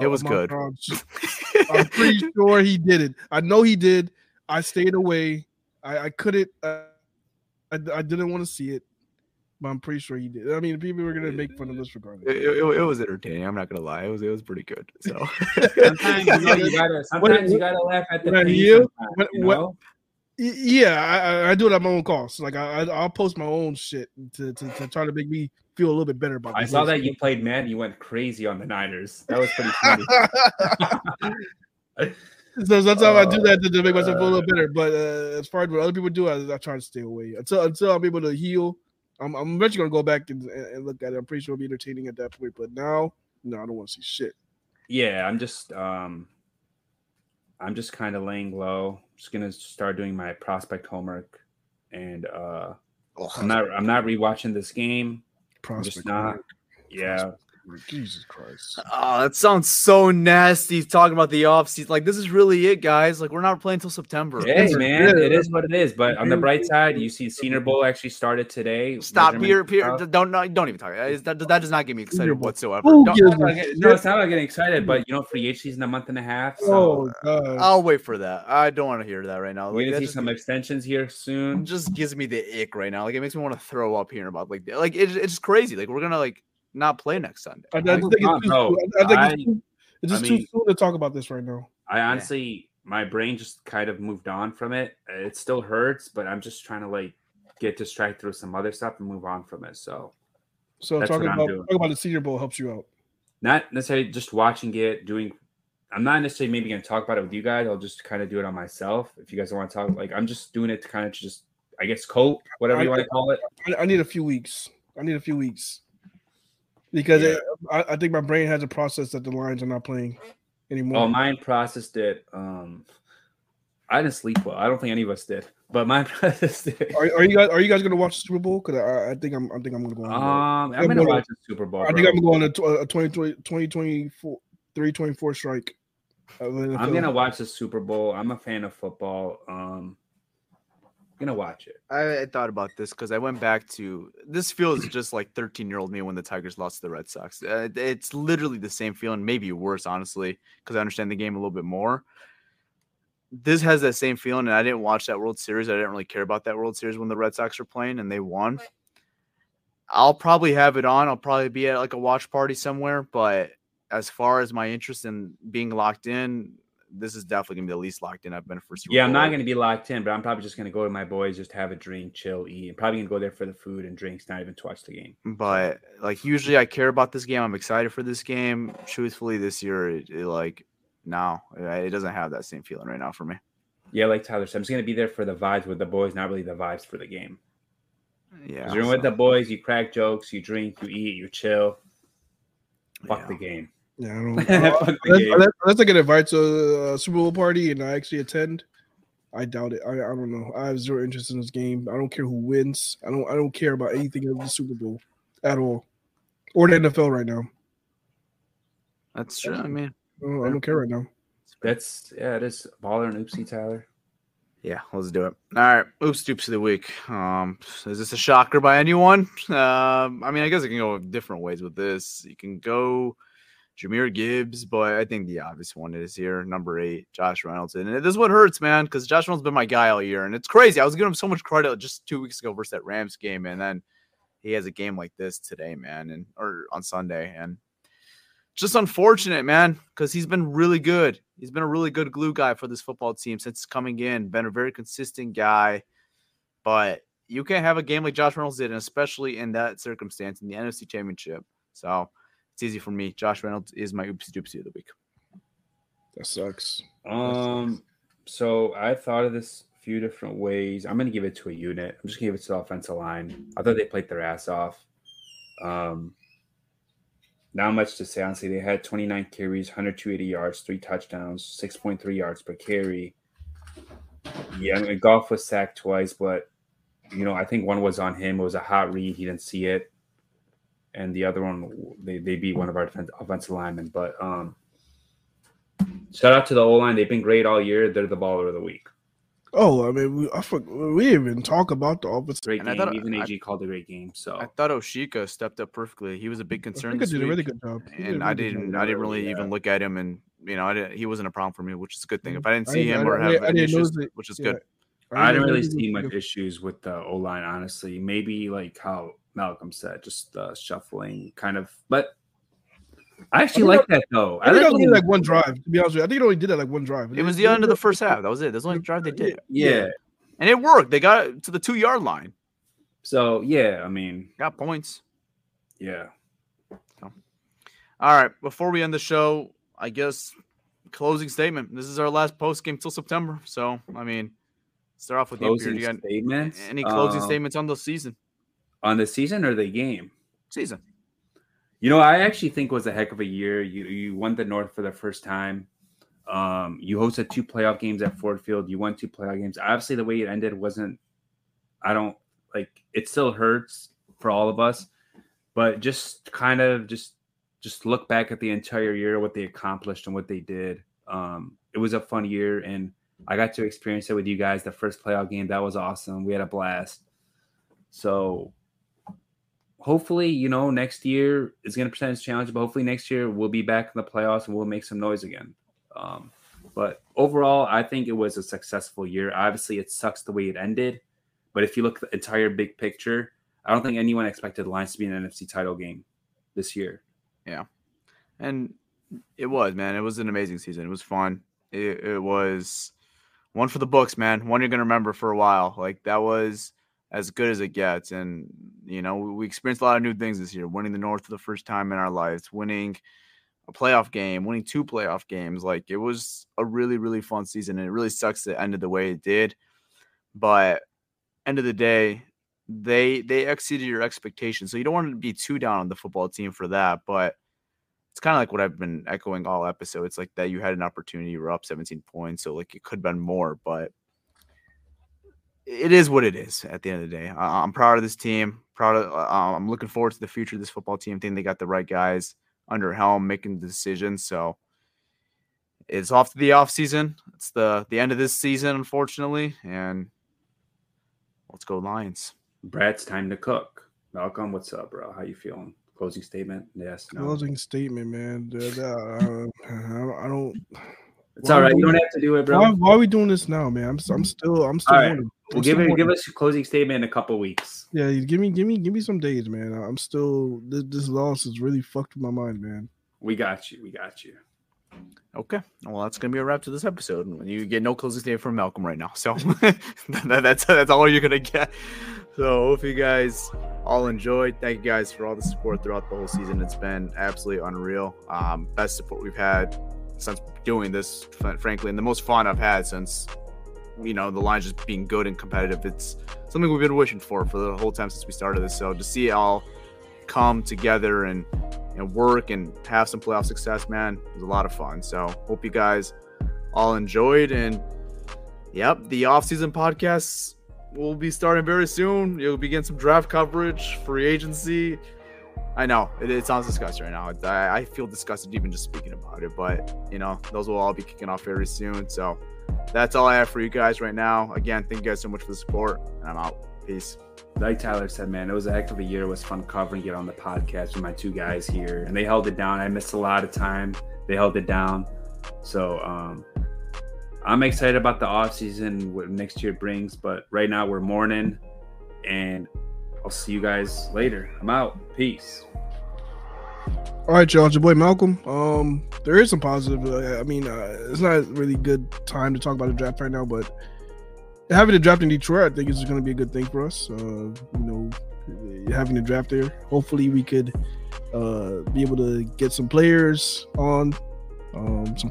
Speaker 1: It was good.
Speaker 3: I'm pretty sure he did it. I know he did. I stayed away. I, I couldn't. Uh, I, I didn't want to see it, but I'm pretty sure he did. I mean, people were gonna make fun of us regardless.
Speaker 1: It, it, it was entertaining. I'm not gonna lie. It was it was pretty good. So
Speaker 2: Sometimes you, know, you gotta. Sometimes you gotta laugh at the
Speaker 3: When
Speaker 2: pain.
Speaker 3: you-
Speaker 2: sometimes,
Speaker 3: when-
Speaker 2: you
Speaker 3: when-
Speaker 2: know?
Speaker 3: Yeah, I, I- do it at my own cost. Like I, I'll post my own shit to, to, to try to make me feel a little bit better about.
Speaker 2: I saw that you played Madden. You went crazy on the Niners. That was pretty funny.
Speaker 3: so sometimes I do
Speaker 2: Oh,
Speaker 3: that to, to make myself feel a little better. But uh, as far as what other people do, I, I try to stay away until until I'm able to heal. I'm, I'm eventually gonna go back and, and and look at it. I'm pretty sure it'll be entertaining at that point. But now, no, I don't want to see shit.
Speaker 2: yeah, I'm just um I'm just kind of laying low. Just gonna start doing my prospect homework, and uh I'm not I'm not rewatching this game. I'm just
Speaker 3: Prospect.
Speaker 2: not. Yeah,
Speaker 3: Jesus Christ.
Speaker 1: Oh, that sounds so nasty. Talking about the offseason. Like, this is really it, guys. Like, we're not playing until September.
Speaker 2: Hey, man,
Speaker 3: Yeah.
Speaker 2: it is what it is. But on the bright side, you see Senior Bowl actually started today.
Speaker 1: Stop,
Speaker 2: Measurement
Speaker 1: Peter. Peter, don't, don't don't even talk. That, that, that does not get me excited whatsoever.
Speaker 3: Who
Speaker 1: Don't-
Speaker 3: gives
Speaker 2: I'm not
Speaker 3: a
Speaker 2: getting- No,
Speaker 3: shit?
Speaker 2: it's not about getting excited, but you know, free agency in a month and a half. So
Speaker 3: Oh god.
Speaker 1: I'll wait for that. I don't want to hear that right now.
Speaker 2: we're
Speaker 1: Like,
Speaker 2: gonna see
Speaker 1: just,
Speaker 2: some extensions here soon.
Speaker 1: just gives me the ick right now. Like, it makes me want to throw up hearing about like like it, it's just crazy. Like, we're gonna like not play next Sunday.
Speaker 3: I, I just think
Speaker 2: Come
Speaker 3: it's too,
Speaker 2: on, bro.
Speaker 3: I think
Speaker 2: I-
Speaker 3: it's, too, it's just
Speaker 2: I
Speaker 3: too soon to talk about this right now.
Speaker 2: I honestly, my brain just kind of moved on from it. It still hurts, but I'm just trying to like get distracted with some other stuff and move on from it. So
Speaker 3: So
Speaker 2: That's
Speaker 3: talking
Speaker 2: what I'm
Speaker 3: about
Speaker 2: doing.
Speaker 3: talking about the Senior Bowl helps you out.
Speaker 2: not necessarily just watching it, doing. I'm not necessarily maybe gonna talk about it with you guys. I'll just kind of do it on myself. If you guys want to talk, like I'm just doing it to kind of just, I guess, cope, whatever you want to call it.
Speaker 3: I, I need a few weeks. I need a few weeks because
Speaker 2: Yeah.
Speaker 3: it, I, I think my brain has a process that the Lions are not playing anymore.
Speaker 2: Oh, mine processed it. Um, I didn't sleep well. I don't think any of us did, but mine processed it.
Speaker 3: are, are you guys are you guys gonna watch the Super Bowl? Because I, I think I'm I think I'm gonna go. On
Speaker 2: Um, I'm
Speaker 3: I'm
Speaker 2: gonna
Speaker 3: gonna-
Speaker 2: watch the Super Bowl.
Speaker 3: I think. I'm gonna go on a, tw- a 2020 2024 324 strike.
Speaker 2: I'm gonna watch the Super Bowl. I'm a fan of football. Um, gonna watch it.
Speaker 1: I, I thought about this because I went back to this feels just like 13 year old me when the Tigers lost to the Red Sox. Uh, it's literally the same feeling, maybe worse, honestly, because I understand the game a little bit more. This has that same feeling, and I didn't watch that World Series. I didn't really care about that World Series when the Red Sox were playing and they won. I'll probably have it on. I'll probably be at like a watch party somewhere, but as far as my interest in being locked in, this is definitely gonna be the least locked in I've been for Super
Speaker 2: Yeah, I'm not gonna be locked in, but I'm probably just gonna go to my boys, just have a drink, chill, eat. I'm probably gonna go there for the food and drinks, not even to watch the game.
Speaker 1: but like usually I care about this game. I'm excited for this game. Truthfully, this year, it, it, like no, it doesn't have that same feeling right now for me.
Speaker 2: Yeah, like Tyler said, I'm just gonna be there for the vibes with the boys, not really the vibes for the game.
Speaker 1: Yeah,
Speaker 2: you're with the boys, you crack jokes, you drink, you eat, you chill. Fuck
Speaker 1: yeah.
Speaker 2: the game.
Speaker 3: Yeah, I don't.
Speaker 2: Fuck
Speaker 3: uh,
Speaker 2: the
Speaker 3: unless,
Speaker 2: game.
Speaker 3: unless, unless I get invited to a Super Bowl party and I actually attend, I doubt it. I, I don't know. I have zero interest in this game. I don't care who wins. I don't. I don't care about anything of the Super Bowl at all, or the NFL right now.
Speaker 1: That's true. I mean,
Speaker 3: I don't, I don't care right now.
Speaker 2: That's yeah, it is baller and oopsie, Tyler.
Speaker 1: yeah, let's do it. All right, oops, dupes of the week. Um, is this a shocker by anyone? Um, I mean, I guess it can go different ways with this. You can go Jahmyr Gibbs, but I think the obvious one is here, number eight, Josh Reynolds. And this is what hurts, man, because Josh Reynolds has been my guy all year, and it's crazy. I was giving him so much credit just two weeks ago versus that Rams game, and then he has a game like this today, man, and or on Sunday, and just unfortunate, man, because he's been really good. He's been a really good glue guy for this football team since coming in. Been a very consistent guy, but you can't have a game like Josh Reynolds did, and especially in that circumstance in the NFC Championship. So it's easy for me. Josh Reynolds is my oopsie doopsie of the week.
Speaker 3: That sucks.
Speaker 2: Um, so I thought of this a few different ways. I'm gonna give it to a unit. I'm just gonna give it to the offensive line. I thought they played their ass off. Um, not much to say. Honestly, they had 29 carries, 180 yards, three touchdowns, 6.3 yards per carry. Yeah, I mean, Goff was sacked twice, but you know, I think one was on him. It was a hot read. He didn't see it, and the other one they, they beat one of our defense, offensive linemen. But um, shout out to the O line. They've been great all year. They're the baller of the week.
Speaker 3: Oh, I mean, we, I for, we didn't even talk about the offense.
Speaker 2: Great
Speaker 1: And I
Speaker 2: game.
Speaker 1: thought-
Speaker 2: Even
Speaker 1: I-
Speaker 2: AG called a great game. So
Speaker 1: I thought Oshika stepped up perfectly. He was a big concern
Speaker 3: think I
Speaker 1: this
Speaker 3: did a really good job. He
Speaker 1: and
Speaker 3: did I
Speaker 1: didn't. I didn't really
Speaker 2: Yeah.
Speaker 1: even look at him, and you know, I didn't, he wasn't a problem for me, which is a good thing. If I didn't
Speaker 3: I
Speaker 1: see
Speaker 3: didn't-
Speaker 1: him
Speaker 3: I
Speaker 1: or
Speaker 3: didn't-
Speaker 1: have
Speaker 3: I
Speaker 1: any
Speaker 3: didn't
Speaker 1: issues,
Speaker 3: notice
Speaker 1: which is
Speaker 3: Yeah.
Speaker 1: good.
Speaker 2: I didn't really see much issues with the O line, honestly. Maybe like how Malcolm said, just uh, shuffling, kind of. But I actually
Speaker 3: I
Speaker 2: like that though.
Speaker 3: I think
Speaker 2: like
Speaker 3: that was only like one drive. To be honest with you, I think it only did that like one drive.
Speaker 1: It was the end of the first half. That was it. That's the only drive they did,
Speaker 2: yeah.
Speaker 1: and it worked. They got it to the two yard line.
Speaker 2: So yeah, I mean,
Speaker 1: Got points.
Speaker 2: yeah.
Speaker 1: All right. Before we end the show, I guess closing statement. This is our last post game till September. So I mean, start off with you,
Speaker 2: Closing
Speaker 1: You got
Speaker 2: statements.
Speaker 1: any closing
Speaker 2: Um,
Speaker 1: statements on the season?
Speaker 2: On the season or the game?
Speaker 1: Season.
Speaker 2: You know, I actually think it was a heck of a year. You you won the North for the first time. Um, you hosted two playoff games at Ford Field. You won two playoff games. Obviously, the way it ended wasn't. I don't like. It still hurts for all of us, but just kind of just just look back at the entire year, what they accomplished and what they did. Um, it was a fun year, and I got to experience it with you guys. The first playoff game that was awesome. We had a blast. So hopefully, you know, next year is going to present its challenge, but hopefully next year we'll be back in the playoffs and we'll make some noise again. Um, but overall, I think it was a successful year. Obviously, it sucks the way it ended, but if you look the entire big picture, I don't think anyone expected the Lions to be in an NFC title game this year.
Speaker 1: Yeah. And it was, man. It was an amazing season. It was fun. It, it was one for the books, man. One you're going to remember for a while. Like that was as good as it gets. And, you know, we, experienced a lot of new things this year, winning the North for the first time in our lives, winning a playoff game, winning two playoff games. Like it was a really, really fun season. And it really sucks that it ended the way it did. But end of the day, they they exceeded your expectations. So you don't want to be too down on the football team for that. But it's kind of like what I've been echoing all episode. It's like that you had an opportunity, you were up 17 points, so like it could have been more, but it is what it is at the end of the day. I, am proud of this team. Proud of. Uh, I'm looking forward to the future of this football team. I think they got the right guys under helm making the decisions. So it's off to the off season. It's the the end of this season, unfortunately, and let's go Lions.
Speaker 2: Brad's time to cook. Malcolm, what's up, bro? How you feeling? Closing statement? Yes.
Speaker 3: No. Closing statement, man. Uh, I don't.
Speaker 2: It's all right. You don't have to do it, bro.
Speaker 3: Why, why, are we doing this now, man? I'm, I'm still. I'm still.
Speaker 2: All right. Well, give it. Give us your closing statement in a couple weeks.
Speaker 3: Yeah, give me, give me, give me some days, man. I'm still. This, this loss has really fucked with my mind, man.
Speaker 2: We got you. We got you.
Speaker 1: Okay. Well, that's gonna be a wrap to this episode. You get no closing statement from Malcolm right now, so that, that's that's all you're gonna get. So hope you guys all enjoyed. Thank you guys for all the support throughout the whole season. It's been absolutely unreal. Um, best support we've had since doing this, frankly, and the most fun I've had since you know the line just being good and competitive. It's something we've been wishing for for the whole time since we started this. So to see it all come together and and work and have some playoff success, man, it was a lot of fun. So hope you guys all enjoyed and yep, the off-season podcasts will be starting very soon. You'll begin some draft coverage, free agency. I know it, it sounds disgusting right now. I, I, feel disgusted even just speaking about it, but you know those will all be kicking off very soon. So that's all I have for you guys right now. Again, thank you guys so much for the support, and I'm out. Peace.
Speaker 2: Like Tyler said, man, it was a heck of a year. It was fun covering it on the podcast with my two guys here, and they held it down. I missed a lot of time. They held it down. So um, I'm excited about the off season, what next year brings. But right now we're mourning, and I'll see you guys later. I'm out. Peace.
Speaker 3: All right, y'all. It's your boy Malcolm. Um, there is some positive. Uh, I mean, uh, it's not really good time to talk about the draft right now, but having the draft in Detroit, I think is going to be a good thing for us. Uh, you know, having the draft there. Hopefully, we could uh, be able to get some players on um, some.